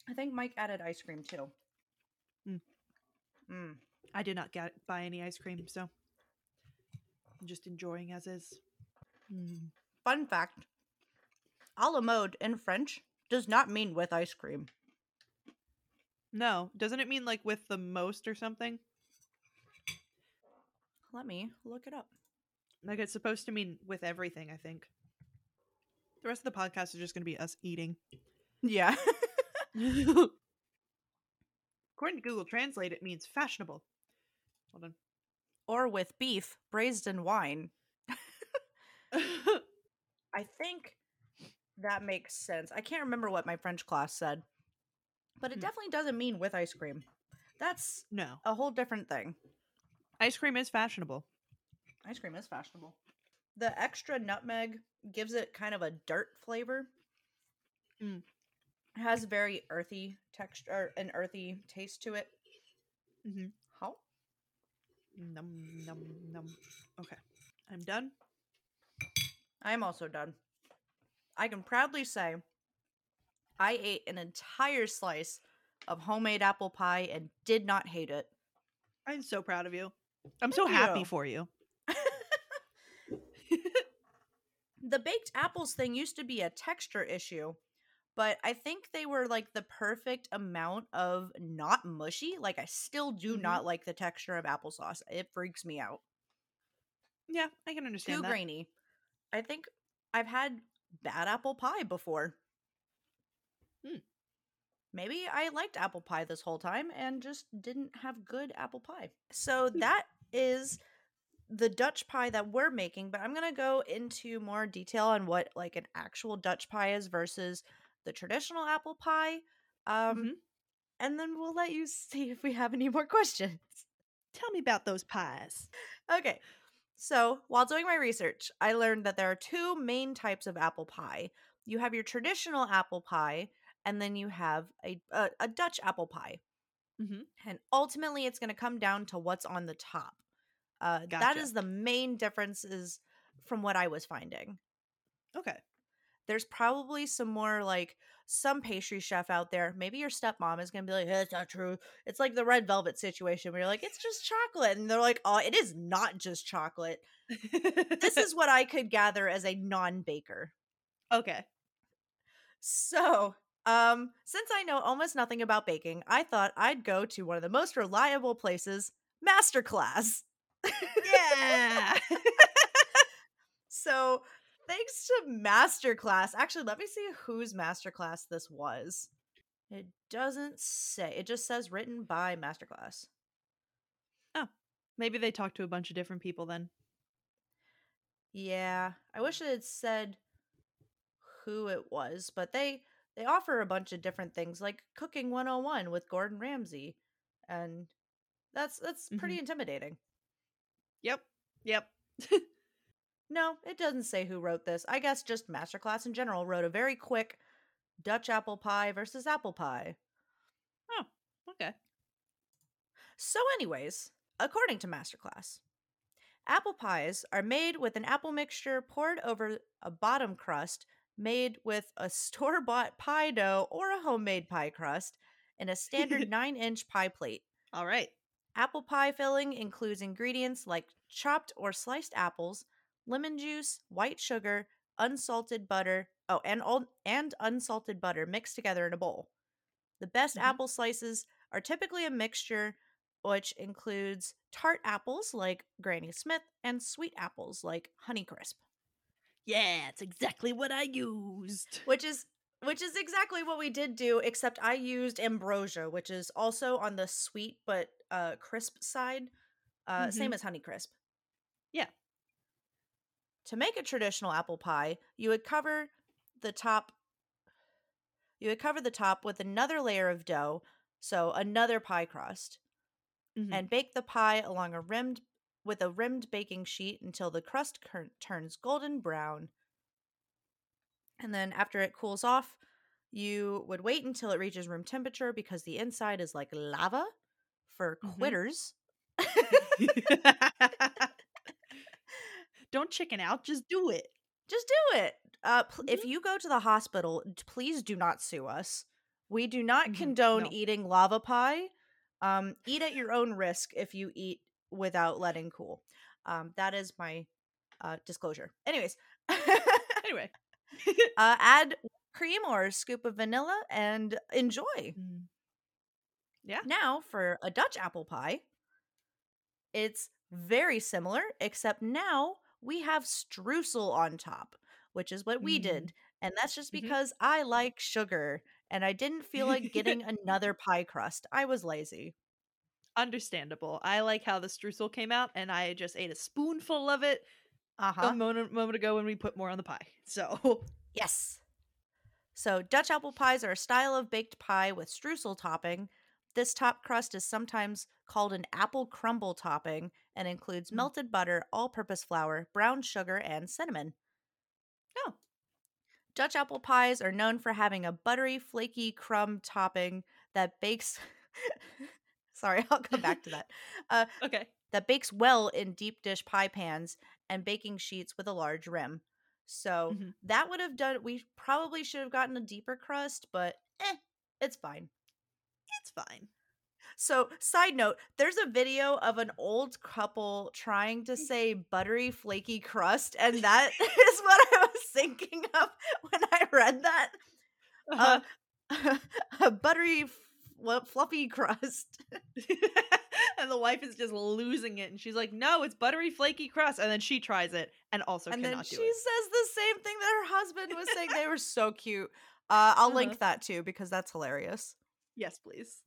I think Mike added ice cream too. Mm. Mm. I did not get buy any ice cream, so I'm just enjoying as is. Mm. Fun fact a la mode in French does not mean with ice cream. No, doesn't it mean like with the most or something? Let me look it up. Like it's supposed to mean with everything, I think. The rest of the podcast is just going to be us eating. Yeah. [LAUGHS] [LAUGHS] According to Google Translate, it means fashionable. Hold on. or with beef braised in wine. [LAUGHS] I think that makes sense. I can't remember what my French class said, but it Hmm. definitely doesn't mean with ice cream. That's no. a whole different thing. Ice cream is fashionable. Ice cream is fashionable. The extra nutmeg gives it kind of a dirt flavor. Mm. It has very earthy texture, an earthy taste to it. Mhm. How? Num, num, num. Okay. I'm done. I'm also done. I can proudly say I ate an entire slice of homemade apple pie and did not hate it. I'm so proud of you. I'm so happy you. for you. [LAUGHS] the baked apples thing used to be a texture issue, but I think they were like the perfect amount of not mushy. Like I still do Mhm. not like the texture of applesauce. It freaks me out. Yeah, I can understand Too that. grainy. I think I've had bad apple pie before. Hmm. Maybe I liked apple pie this whole time and just didn't have good apple pie. So Hmm. that is the Dutch pie that we're making, but I'm going to go into more detail on what like an actual Dutch pie is versus the traditional apple pie. Um Mhm. and then we'll let you [LAUGHS] see if we have any more questions. Tell me about those pies. Okay. So, while doing my research, I learned that there are two main types of apple pie. You have your traditional apple pie, and then you have a a, a Dutch apple pie. Mm-hmm. And ultimately, it's going to come down to what's on the top. Uh, Gotcha. is the main differences from what I was finding. Okay. There's probably some more like some pastry chef out there. Maybe your stepmom is going to be like, hey, it's not true. It's like the red velvet situation where you're like, it's just chocolate. And they're like, oh, it is not just chocolate. this is what I [LAUGHS] could gather as a non-baker. okay. So, um, since I know almost nothing about baking, I thought I'd go to one of the most reliable places, Masterclass. Yeah. [LAUGHS] So, thanks to Masterclass, actually, let me see whose Masterclass this was. It doesn't say. It just says written by Masterclass. Oh, maybe they talked to a bunch of different people then. Yeah, I wish it had said who it was, but they they offer a bunch of different things like cooking 101 with Gordon Ramsay. And that's that's pretty mm-hmm. intimidating. Yep. Yep. [LAUGHS] No, it doesn't say who wrote this. I guess just Masterclass in general wrote a very quick Dutch apple pie versus apple pie. Oh, Okay. So, anyways, according to Masterclass, apple pies are made with an apple mixture poured over a bottom crust made with a [LAUGHS] store bought pie dough or a homemade pie crust in a standard [LAUGHS] 9 inch pie plate. All right. Apple pie filling includes ingredients like chopped or sliced apples, lemon juice, white sugar, unsalted butter, oh, and all, and unsalted butter mixed together in a bowl. The best Mhm. apple slices are typically a mixture which includes tart apples like Granny Smith and sweet apples like Honeycrisp, Yeah, it's exactly what I used. which is which is exactly what we did do except I used ambrosia, which is also on the sweet but uh crisp side, uh same as Honeycrisp. Yeah. To make a traditional apple pie, you would cover the top you would cover the top with another layer of dough, so another pie crust, Mhm. and bake the pie along a rimmed with a rimmed baking sheet until the crust cur- turns golden brown. And then after it cools off, you would wait until it reaches room temperature because the inside is like lava for Mhm. quitters. [LAUGHS] [LAUGHS] Don't chicken out, just do it. Just do it. Uh, pl- If you go to the hospital, please do not sue us. We do not Mhm, condone no. eating lava pie. Um, eat at your own risk if you eat without letting cool. Um, that is my uh, disclosure. Anyways, [LAUGHS] Anyway. [LAUGHS] uh, add cream or a scoop of vanilla and enjoy. Mm. Yeah. Now, for a Dutch apple pie, it's very similar, except now we have streusel on top, which is what we Mm. did. And that's just Mhm. because I like sugar and I didn't feel like getting [LAUGHS] another pie crust. I was lazy. Understandable. I like how the streusel came out, and I just ate a spoonful of it Uh a moment, moment ago when we put more on the pie. [LAUGHS] So, Yes. So, Dutch apple pies are a style of baked pie with streusel topping. This top crust is sometimes called an apple crumble topping and includes Mm. melted butter, all purpose flour, brown sugar, and cinnamon. Oh. Dutch apple pies are known for having a buttery, flaky crumb topping that bakes. [LAUGHS] Sorry, I'll come back to that. Uh, [LAUGHS] okay. that bakes well in deep dish pie pans and baking sheets with a large rim. So Mhm. that would have done. We probably should have gotten a deeper crust, but eh, it's fine. It's fine. So, side note, there's a video of an old couple trying to say buttery, flaky crust, and [LAUGHS] that [LAUGHS] is what I was thinking of when I read that. Uh-huh. Uh, [LAUGHS] a buttery, fl- fluffy crust. and the wife is just losing it, and she's like, "No, it's buttery, flaky crust." And then she tries it, and also and cannot she do it. She says the same thing that her husband was saying. They were so cute. Uh, I'll Uh-huh. link that too because that's hilarious. Yes, please.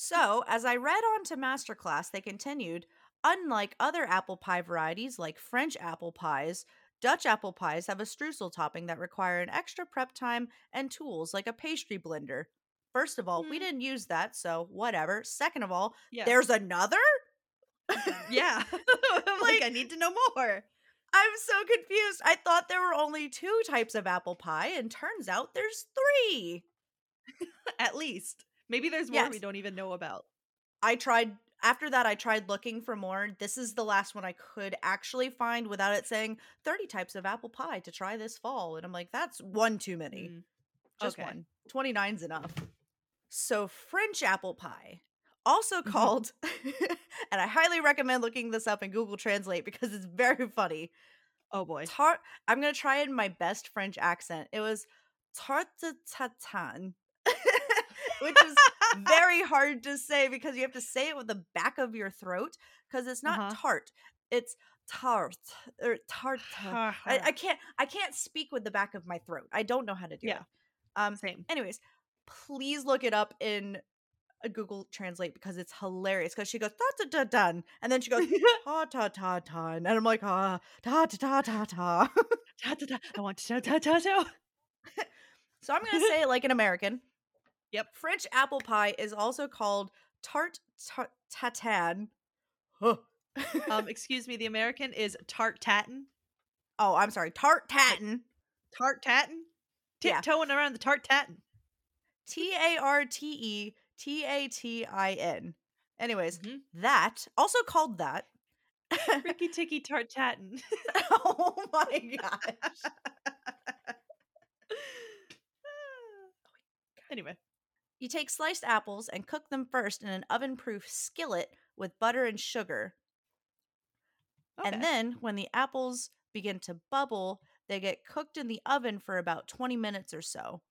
So, as I read on to Masterclass, they continued unlike other apple pie varieties like French apple pies, Dutch apple pies have a streusel topping that require an extra prep time and tools like a pastry blender. First of all, we Hmm. didn't use that, so whatever. Second of all, Yeah. there's another? [LAUGHS] [LAUGHS] yeah. I'm [LAUGHS] like, Like- I need to know more. I'm so confused. I thought there were only two types of apple pie, and turns out there's three. At least. Maybe there's more we don't even know about. I tried after that I tried looking for more. This is the last one I could actually find without it saying 30 types of apple pie to try this fall. And I'm like, that's one too many. Mm. Just okay. one. 29's enough. So French apple pie, also Mhm. called [LAUGHS] and I highly recommend looking this up in Google Translate because it's very funny. Oh boy. Tart I'm going to try it in my best French accent. It was tarte tatin. Which is [LAUGHS] very hard to say because you have to say it with the back of your throat because it's not Uh-huh. tart it's tart or tart I, I [SIGHS] can't i can't speak with the back of my throat i don't know how to do Yeah. it um Same. anyways please look it up in a google translate because it's hilarious because she goes ta ta ta dun and then she goes [LAUGHS] ta ta ta ta and i'm like ah ta ta ta ta ta Ta, ta, ta. I want to ta, ta, ta, [LAUGHS] ta. so i'm gonna say it like an american Yep. french apple pie is also called tart ta- tatin Huh. Um, [LAUGHS] excuse me, the American is tart tatin. oh i'm sorry tart tatin Tart tatin? Yeah. Tiptoeing around the tart tatin. T A R T E T A T I N. Anyways, Mhm. that also called that. Ricky Ticky tart tatin. [LAUGHS] oh my gosh. [LAUGHS] anyway. You take sliced apples and cook them first in an oven proof skillet with butter and sugar. Okay. And then when the apples begin to bubble, they get cooked in the oven for about 20 minutes or so.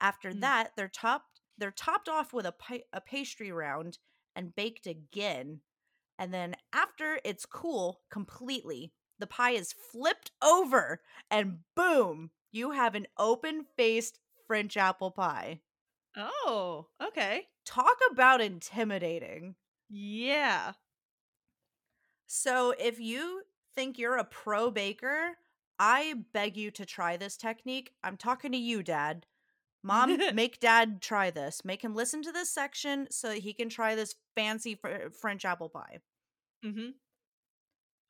After Mm. that, they're topped they're topped off with a pi- a pastry round and baked again. And then after it's cool completely, the pie is flipped over and boom, you have an open-faced French apple pie. Oh, okay. Talk about intimidating. Yeah. So, if you think you're a pro baker, I beg you to try this technique. I'm talking to you, Dad. Mom, [LAUGHS] make Dad try this. Make him listen to this section so that he can try this fancy fr- French apple pie. Mm-hmm.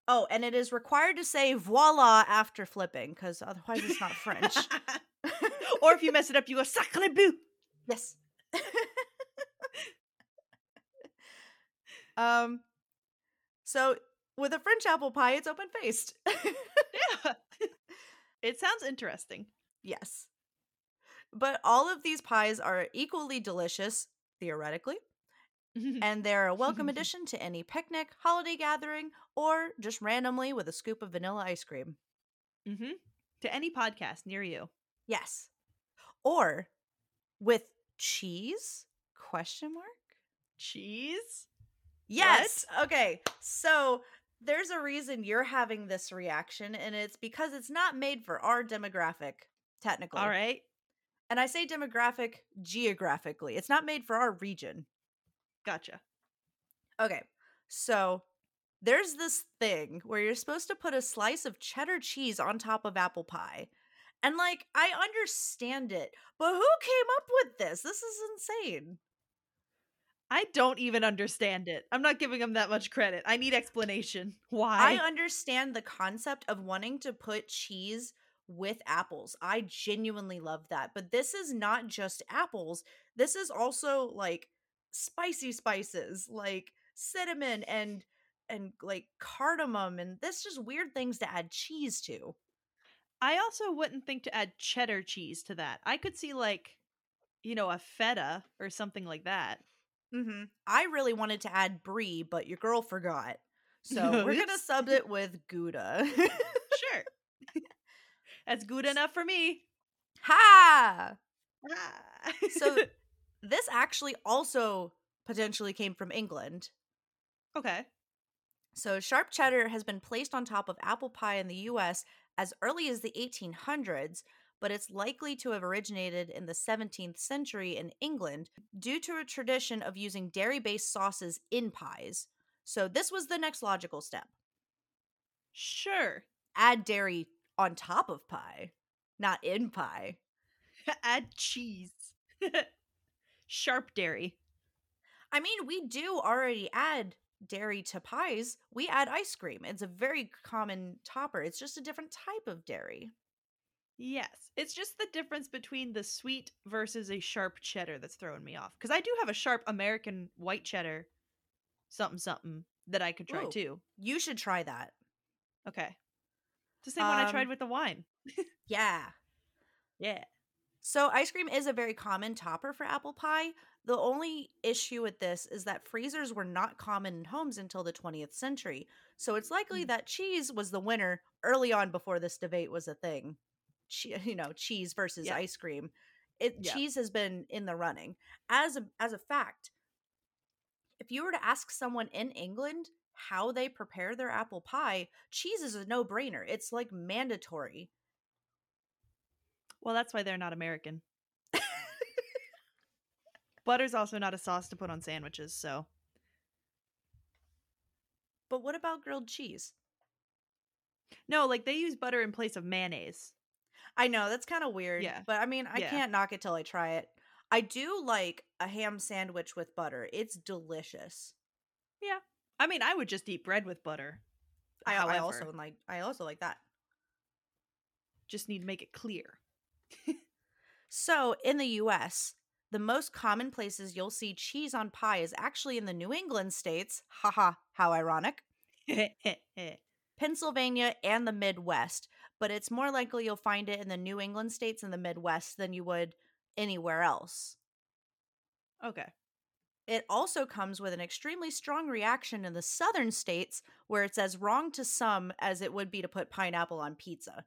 Oh, and it is required to say voila after flipping because otherwise it's not French. [LAUGHS] or if you mess it up, you go sacre bleu. Yes. um, so with a French apple pie, it's open faced. Yeah. [LAUGHS] it sounds interesting. Yes. But all of these pies are equally delicious, theoretically, [LAUGHS] and they're a welcome [LAUGHS] addition to any picnic, holiday gathering, or just randomly with a scoop of vanilla ice cream. mm-hmm. To any podcast near you. Yes. Or with cheese? Question mark? Cheese? Yes. Okay. So there's a reason you're having this reaction, and it's because it's not made for our demographic, technically. All right. And I say demographic geographically. It's not made for our region. Gotcha. Okay. So there's this thing where you're supposed to put a slice of cheddar cheese on top of apple pie. And like, I understand it, but who came up with this? This is insane. I don't even understand it. I'm not giving them that much credit. I need explanation. [LAUGHS] Why? I understand the concept of wanting to put cheese with apples. I genuinely love that. But this is not just apples. This is also like spicy spices, like cinnamon and and like cardamom and this just weird things to add cheese to. I also wouldn't think to add cheddar cheese to that. I could see like, you know, a feta or something like that. Mm-hmm. I really wanted to add brie, but your girl forgot. So [LAUGHS] we're gonna sub it with Gouda. Sure. [LAUGHS] That's good enough for me. ha! Ah. So [LAUGHS] this actually also potentially came from England. okay. So sharp cheddar has been placed on top of apple pie in the US as early as the 1800s, but it's likely to have originated in the 17th century in England due to a tradition of using dairy based sauces in pies. So this was the next logical step. Sure. Add dairy on top of pie, not in pie. [LAUGHS] Add cheese. [LAUGHS] Sharp dairy. I mean, we do already add dairy to pies. We add ice cream. It's a very common topper. It's just a different type of dairy. Yes. It's just the difference between the sweet versus a sharp cheddar that's throwing me off. Because I do have a sharp American white cheddar something something that I could try Ooh. too. You should try that. Okay. It's the same one I tried Um, with the wine. [LAUGHS] Yeah. Yeah. So ice cream is a very common topper for apple pie. The only issue with this is that freezers were not common in homes until the 20th century. So it's likely Mm. that cheese was the winner early on before this debate was a thing. Che- [LAUGHS] you know, cheese versus Yeah. ice cream. It Yeah. cheese has been in the running. As a as a fact, if you were to ask someone in England how they prepare their apple pie, cheese is a no-brainer. It's like mandatory. Well, that's why they're not American. Butter's also not a sauce to put on sandwiches, so But what about grilled cheese? no, like they use butter in place of mayonnaise. I know that's kind of weird. Yeah. But I mean, I Yeah. can't knock it till I try it. I do like a ham sandwich with butter. It's delicious. Yeah. I mean, I would just eat bread with butter. I, I also like I also like that. just need to make it clear. So, in the US, the most common places you'll see cheese on pie is actually in the New England states. Haha, how ironic. [LAUGHS] Pennsylvania and the Midwest, but it's more likely you'll find it in the New England states and the Midwest than you would anywhere else. okay. It also comes with an extremely strong reaction in the southern states where it's as wrong to some as it would be to put pineapple on pizza.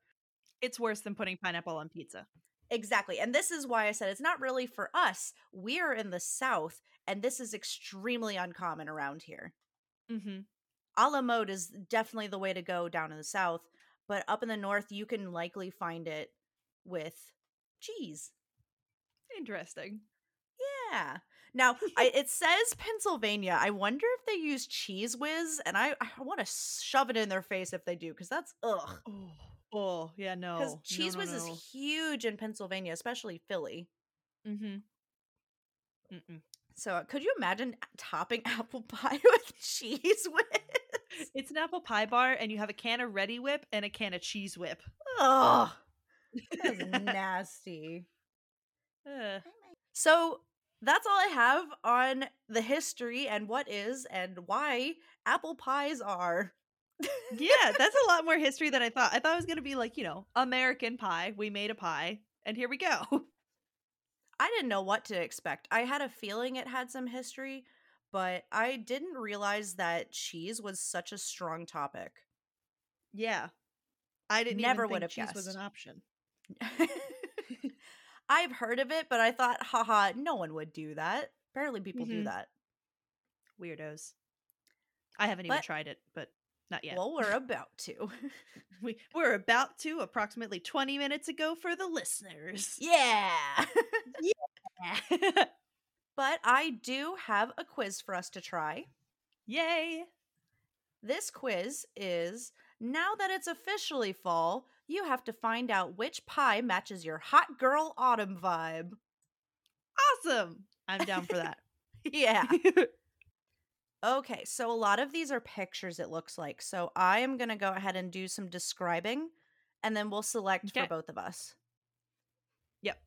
It's worse than putting pineapple on pizza. Exactly. And this is why I said it's not really for us. We're in the south and this is extremely uncommon around here. Mm-hmm. A la mode is definitely the way to go down in the south, but up in the north you can likely find it with cheese. Interesting. Yeah. Now I, it says Pennsylvania. I wonder if they use Cheez Whiz, and I, I want to shove it in their face if they do, because that's ugh. Oh, oh yeah, no. Because Cheez Whiz no, is huge in Pennsylvania, especially Philly. Mm-hmm. Mm-mm. So could you imagine topping [LAUGHS] apple pie with cheese [LAUGHS] whiz? It's an apple pie bar, and you have a can of Reddi-wip and a can of Cheese Whip. Oh, [LAUGHS] that's nasty. Ugh. So that's all I have on the history and what is and why apple pies are. Yeah, that's a lot more history than I thought. I thought it was gonna be like, you know, American pie. We made a pie, and here we go. I didn't know what to expect. I had a feeling it had some history, but I didn't realize that cheese was such a strong topic. yeah, I didn't Never even would have cheese was an option. [LAUGHS] I've heard of it, but I thought, haha, no one would do that. Apparently, people do Mhm. that. Weirdos. I haven't even tried it, but not yet. Well, we're about to. [LAUGHS] we we're about to approximately twenty minutes ago for the listeners. yeah. [LAUGHS] Yeah. but I do have a quiz for us to try. Yay! This quiz is now that it's officially fall, you have to find out which pie matches your hot girl autumn vibe. Awesome. I'm down for that. [LAUGHS] Yeah. Okay, so a lot of these are pictures, it looks like. So I am going to go ahead and do some describing, and then we'll select Okay. for both of us. Yep.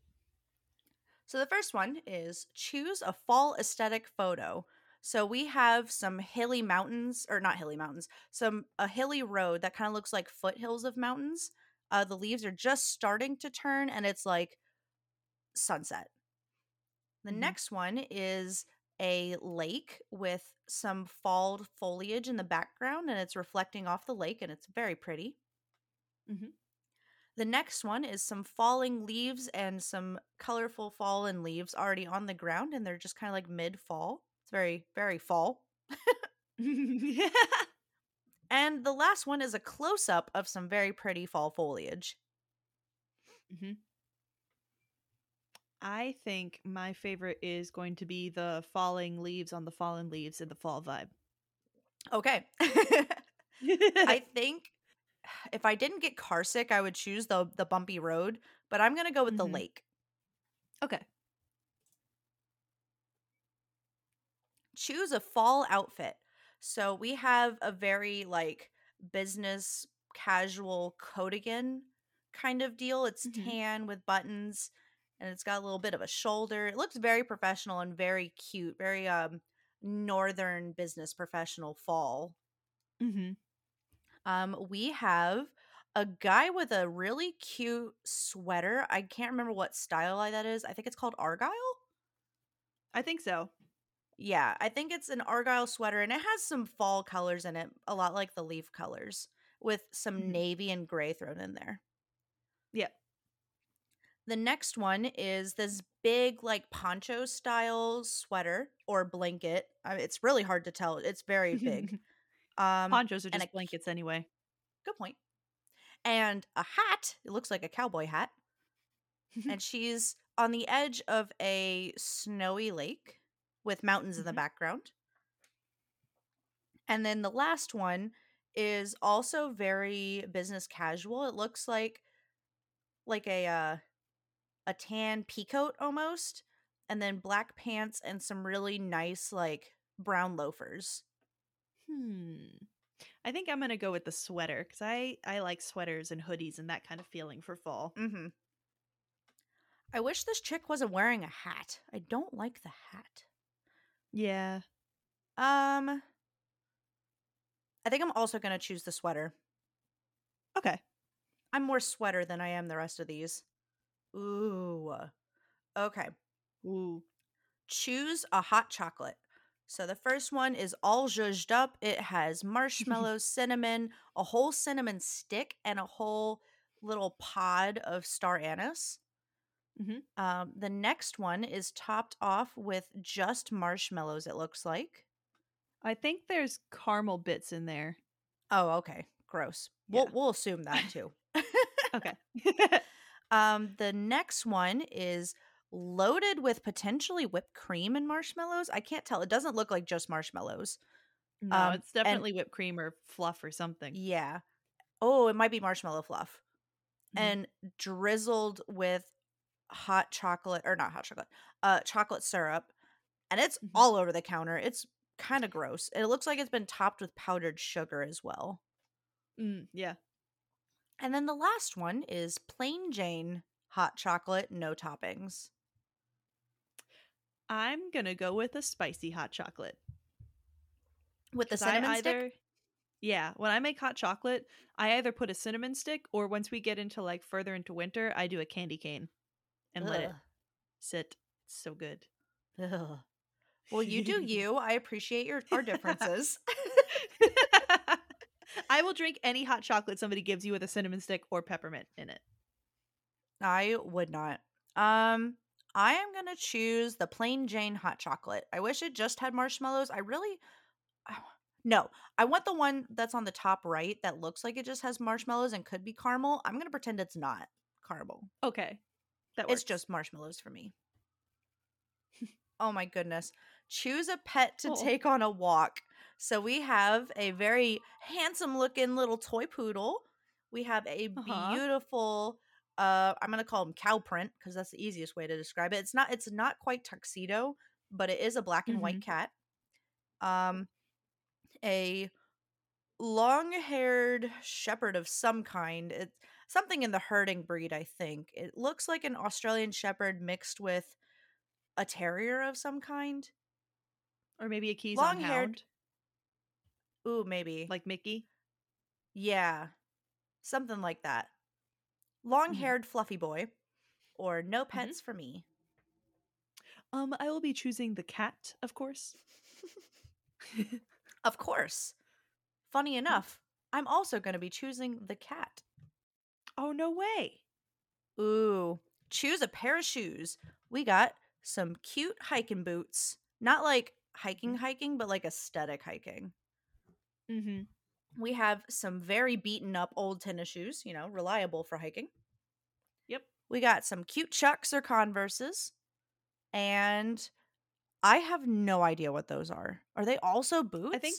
So the first one is choose a fall aesthetic photo. So we have some hilly mountains, or not hilly mountains, some a hilly road that kind of looks like foothills of mountains. Uh, the leaves are just starting to turn, and it's like sunset. The Mhm. next one is a lake with some fall foliage in the background and it's reflecting off the lake and it's very pretty. Mhm. The next one is some falling leaves and some colorful fallen leaves already on the ground and they're just kind of like mid fall. It's very, very fall. [LAUGHS] And the last one is a close up of some very pretty fall foliage. hmm I think my favorite is going to be the falling leaves on the fallen leaves in the fall vibe. Okay. [LAUGHS] I [LAUGHS] think if I didn't get car sick, I would choose the the bumpy road, but I'm gonna go with the Mhm. lake. okay. Choose a fall outfit. So we have a very like business casual coatigan kind of deal. It's Mhm. tan with buttons and it's got a little bit of a shoulder. It looks very professional and very cute, very um northern business professional fall. hmm Um, we have a guy with a really cute sweater. I can't remember what style that is. I think it's called Argyle. I think so. Yeah, I think it's an Argyle sweater and it has some fall colors in it, a lot like the leaf colors, with some Mhm. navy and gray thrown in there. Yep. The next one is this big, like poncho style sweater or blanket. Uh, it's really hard to tell. It's very big. [LAUGHS] Um, Ponchos are just a- blankets anyway. Good point. And a hat. It looks like a cowboy hat. and [LAUGHS] she's on the edge of a snowy lake with mountains in the Mhm. background. And then the last one is also very business casual. It looks like like a uh, a tan peacoat almost, and then black pants and some really nice like brown loafers. Hmm. I think I'm gonna go with the sweater because I I like sweaters and hoodies and that kind of feeling for fall. Mm-hmm. I wish this chick wasn't wearing a hat. I don't like the hat. Yeah. Um, I think I'm also gonna choose the sweater. Okay. I'm more sweater than I am the rest of these. Ooh. Okay. Ooh. Choose a hot chocolate. So the first one is all zhuzhed up. It has [LAUGHS] marshmallows, cinnamon, a whole cinnamon stick, and a whole little pod of star anise. Mhm. Um, the next one is topped off with just marshmallows, it looks like. I think there's caramel bits in there. Oh, okay. Gross. We'll, we'll assume that too. [LAUGHS] Okay. [LAUGHS] Um, the next one is loaded with potentially whipped cream and marshmallows. I can't tell. It doesn't look like just marshmallows. no, Um, it's and- definitely whipped cream or fluff or something. Yeah. Oh, it might be marshmallow fluff. Mhm. And drizzled with hot chocolate or not hot chocolate, uh chocolate syrup. And it's Mhm. all over the counter. It's kind of gross. It looks like it's been topped with powdered sugar as well. Mm, yeah. And then the last one is plain Jane hot chocolate, no toppings. I'm gonna go with a spicy hot chocolate. With the I cinnamon stick? Yeah, when I make hot chocolate, I either put a cinnamon stick or once we get into like further into winter, I do a candy cane and let it sit. It's so good. Ugh. Well, you do [LAUGHS] you. I appreciate your our differences. [LAUGHS] [LAUGHS] I will drink any hot chocolate somebody gives you with a cinnamon stick or peppermint in it. I would not. Um, I am gonna choose the plain Jane hot chocolate. I wish it just had marshmallows. I really, no, I want the one that's on the top right that looks like it just has marshmallows and could be caramel. I'm gonna pretend it's not caramel. Okay. That It's just marshmallows for me. oh my goodness. Choose a pet to [LAUGHS] Oh. take on a walk. So we have a very handsome looking little toy poodle. We have a Uh-huh. beautiful uh I'm going to call him cow print because that's the easiest way to describe it. It's not it's not quite tuxedo, but it is a black and white cat. Um a long-haired shepherd of some kind. It's something in the herding breed, I think. It looks like an Australian shepherd mixed with a terrier of some kind. or maybe a Keeshond long-haired- hound, Ooh, maybe. like Mickey. yeah. Something like that. Long-haired mm-hmm. fluffy boy or no mm-hmm. pets for me. Um, I will be choosing the cat, of course. Of course. Funny [LAUGHS] mm. enough, I'm also going to be choosing the cat. oh no way. Ooh, choose a pair of shoes. We got some cute hiking boots. Not like hiking, mm. hiking, but like aesthetic hiking. Mm-hmm. We have some very beaten up old tennis shoes, you know, reliable for hiking. Yep. We got some cute Chucks or Converses. And I have no idea what those are. Are they also boots? I think-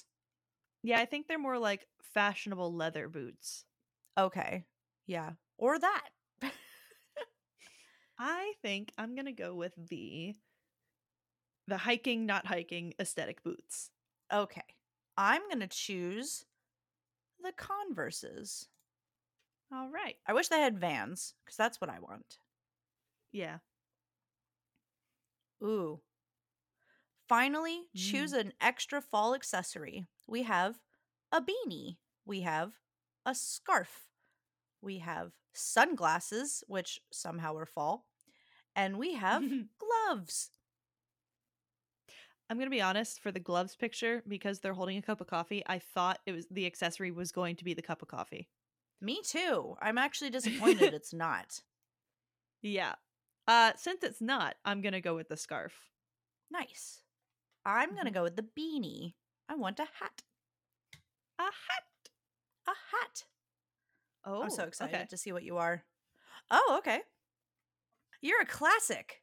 Yeah, I think they're more like fashionable leather boots. Okay. Yeah. Or that. I think I'm gonna go with the the hiking, not hiking aesthetic boots. Okay. I'm going to choose the Converses. All right. I wish they had vans because that's what I want. Yeah. Ooh. Finally, choose mm. an extra fall accessory. We have a beanie. We have a scarf. We have sunglasses, which somehow are fall. And we have [LAUGHS] gloves. I'm gonna be honest, for the gloves picture, because they're holding a cup of coffee, I thought it was the accessory was going to be the cup of coffee. Me too. I'm actually disappointed [LAUGHS] it's not. Yeah. Uh since it's not, I'm gonna go with the scarf. Nice. I'm going to Mhm. go with the beanie. I want a hat. A hat. A hat. Oh, I'm so excited okay. to see what you are. Oh, okay. You're a classic.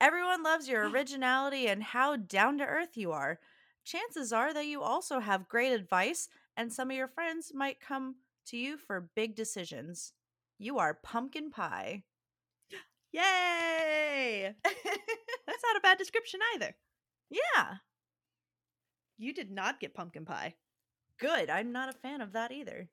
Everyone loves your originality and how down to earth you are. Chances are that you also have great advice, and some of your friends might come to you for big decisions. You are pumpkin pie. [GASPS] Yay! That's not a bad description either. [LAUGHS] yeah, You did not get pumpkin pie. good. I'm not a fan of that either.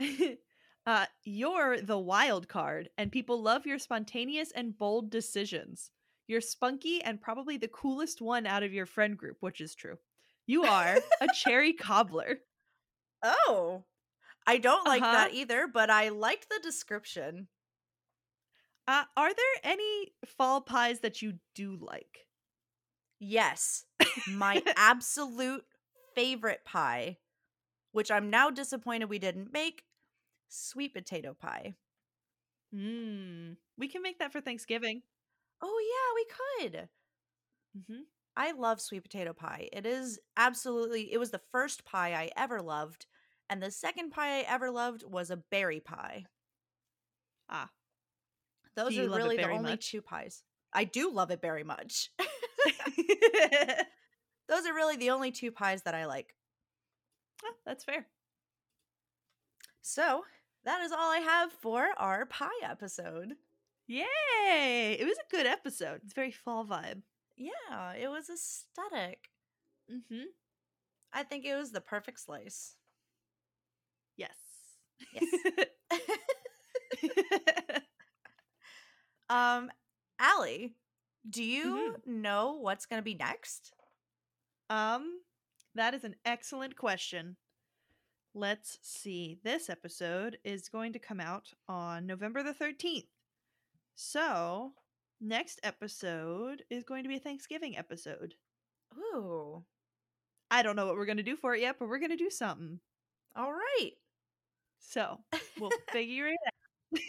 [LAUGHS] uh, you're the wild card, and people love your spontaneous and bold decisions. You're spunky and probably the coolest one out of your friend group, which is true. You are a cherry [LAUGHS] cobbler. Oh, I don't like Uh-huh. that either, but I liked the description. Uh, are there any fall pies that you do like? Yes, my [LAUGHS] absolute favorite pie, which I'm now disappointed we didn't make, sweet potato pie. Mm, we can make that for Thanksgiving. Oh yeah, we could. Mm-hmm. I love sweet potato pie. It is absolutely it was the first pie I ever loved, and the second pie I ever loved was a berry pie. Ah. Those are really the only much? two pies. I do love it very much. [LAUGHS] [LAUGHS] Those are really the only two pies that I like. Ah, that's fair. So, that is all I have for our pie episode. Yay! It was a good episode. It's very fall vibe. Yeah, it was aesthetic. Mm-hmm. I think it was the perfect slice. Yes. Yes. [LAUGHS] um, Allie, do you know what's going to be next? um, that is an excellent question. Let's see. This episode is going to come out on November the 13th. So, next episode is going to be a Thanksgiving episode. Ooh, I don't know what we're going to do for it yet, but we're going to do something. all right. So, we'll figure it out.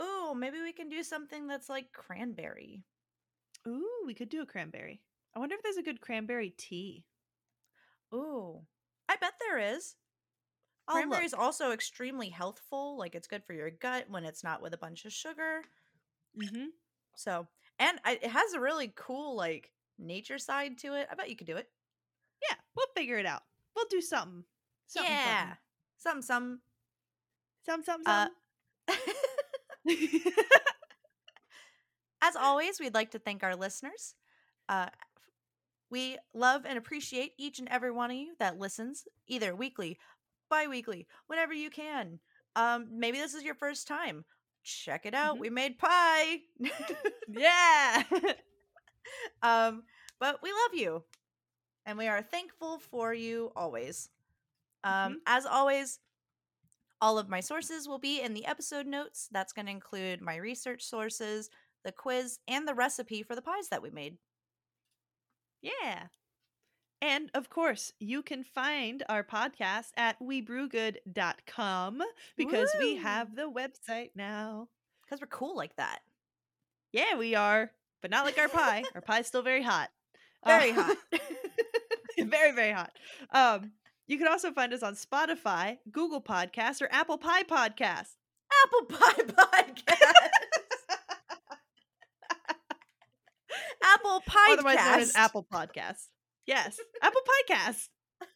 [LAUGHS] Ooh, maybe we can do something that's like cranberry. Ooh, we could do a cranberry. I wonder if there's a good cranberry tea. Ooh, I bet there is. Cranberry is also extremely healthful. Like it's good for your gut when it's not with a bunch of sugar. Mm-hmm. So, and I, it has a really cool like nature side to it. I bet you could do it. Yeah, we'll figure it out. We'll do something. something yeah, some some. Something, something, Uh, something. [LAUGHS] As always, we'd like to thank our listeners. Uh, we love and appreciate each and every one of you that listens, either weekly, bi weekly, whenever you can. Um, maybe this is your first time. Check it out. Mhm. We made pie. [LAUGHS] yeah. [LAUGHS] um, but we love you, and we are thankful for you always. Um, As always, all of my sources will be in the episode notes. That's going to include my research sources, the quiz, and the recipe for the pies that we made. Yeah. And of course, you can find our podcast at webrewgood.com because we have the website now. Because we're cool like that. Yeah, we are, but not like our pie. our pie's still very hot. Very Uh, hot. [LAUGHS] very, very hot. Um, you can also find us on Spotify, Google Podcasts, or Apple Pie [LAUGHS] [LAUGHS] Podcast. Apple Pie Podcast. Apple Pie Otherwise known as Apple Podcast. Yes, Apple Podcast. [LAUGHS]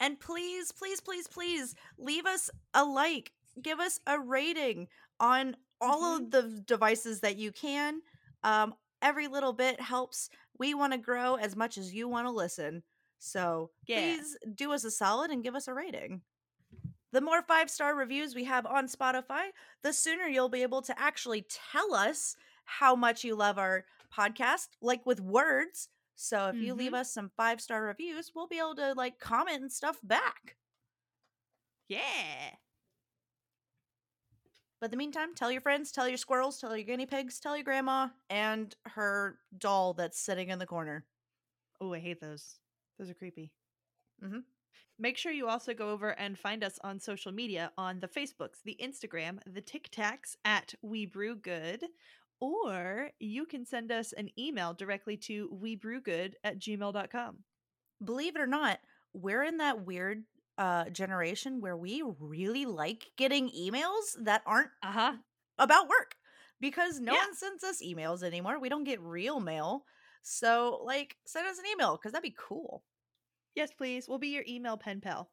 And please, please, please, please leave us a like, give us a rating on all Mm-hmm. of the devices that you can. Um, every little bit helps. We want to grow as much as you want to listen. So Yeah. please do us a solid and give us a rating. The more five star reviews we have on Spotify, the sooner you'll be able to actually tell us how much you love our podcast, like with words. So if you leave us some five star reviews, we'll be able to like comment and stuff back. Yeah. But in the meantime, tell your friends, tell your squirrels, tell your guinea pigs, tell your grandma, and her doll that's sitting in the corner. Oh, I hate those. Those are creepy. Mhm. Make sure you also go over and find us on social media on the Facebooks, the Instagram, the TikToks at We Brew Good, or you can send us an email directly to webrewgood at gmail.com. Believe it or not, we're in that weird uh generation where we really like getting emails that aren't Uh huh. about work because no Yeah. one sends us emails anymore. We don't get real mail. So, like, send us an email because that'd be cool. Yes, please. We'll be your email pen pal.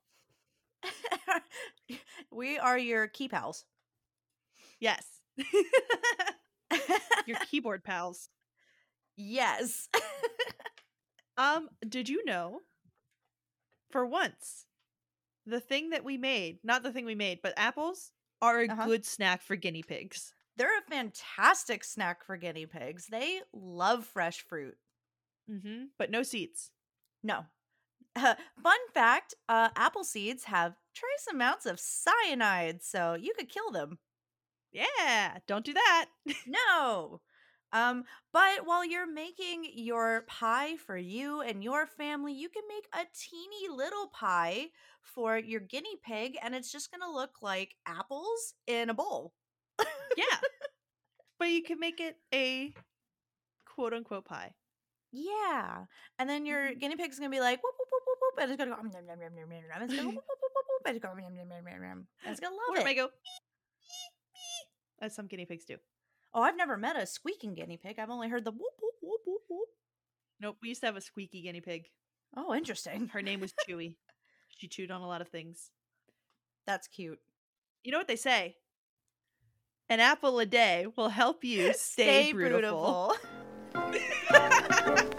[LAUGHS] we are your key pals. Yes. [LAUGHS] your keyboard pals. yes. Um, did you know for once the thing that we made, not the thing we made, but apples are a Uh-huh. good snack for guinea pigs. They're a fantastic snack for guinea pigs. They love fresh fruit. Mm-hmm. But no seeds. No. [LAUGHS] fun fact uh, apple seeds have trace amounts of cyanide, so you could kill them. Yeah, don't do that. [LAUGHS] No. Um, but while you're making your pie for you and your family, you can make a teeny little pie for your guinea pig, and it's just gonna look like apples in a bowl. yeah. [LAUGHS] But you can make it a quote unquote pie. Yeah. And then your Mhm. guinea pig's gonna be like whoop whoop whoop whoop whoop and it's gonna go "Um, nom, nom, nom, nom, nom, nom," and it's gonna whoop [LAUGHS] whoop whoop whoop whoop and it's gonna go "Um, nom, nom, nom, nom, nom," and it's gonna Or love it may it. go as some guinea pigs do. Oh, I've never met a squeaking guinea pig. I've only heard the whoop whoop whoop whoop whoop. Nope, we used to have a squeaky guinea pig. Oh, interesting. Her name was [LAUGHS] Chewy. she chewed on a lot of things. That's cute. You know what they say? An apple a day will help you [LAUGHS] stay, beautiful. beautiful. [LAUGHS]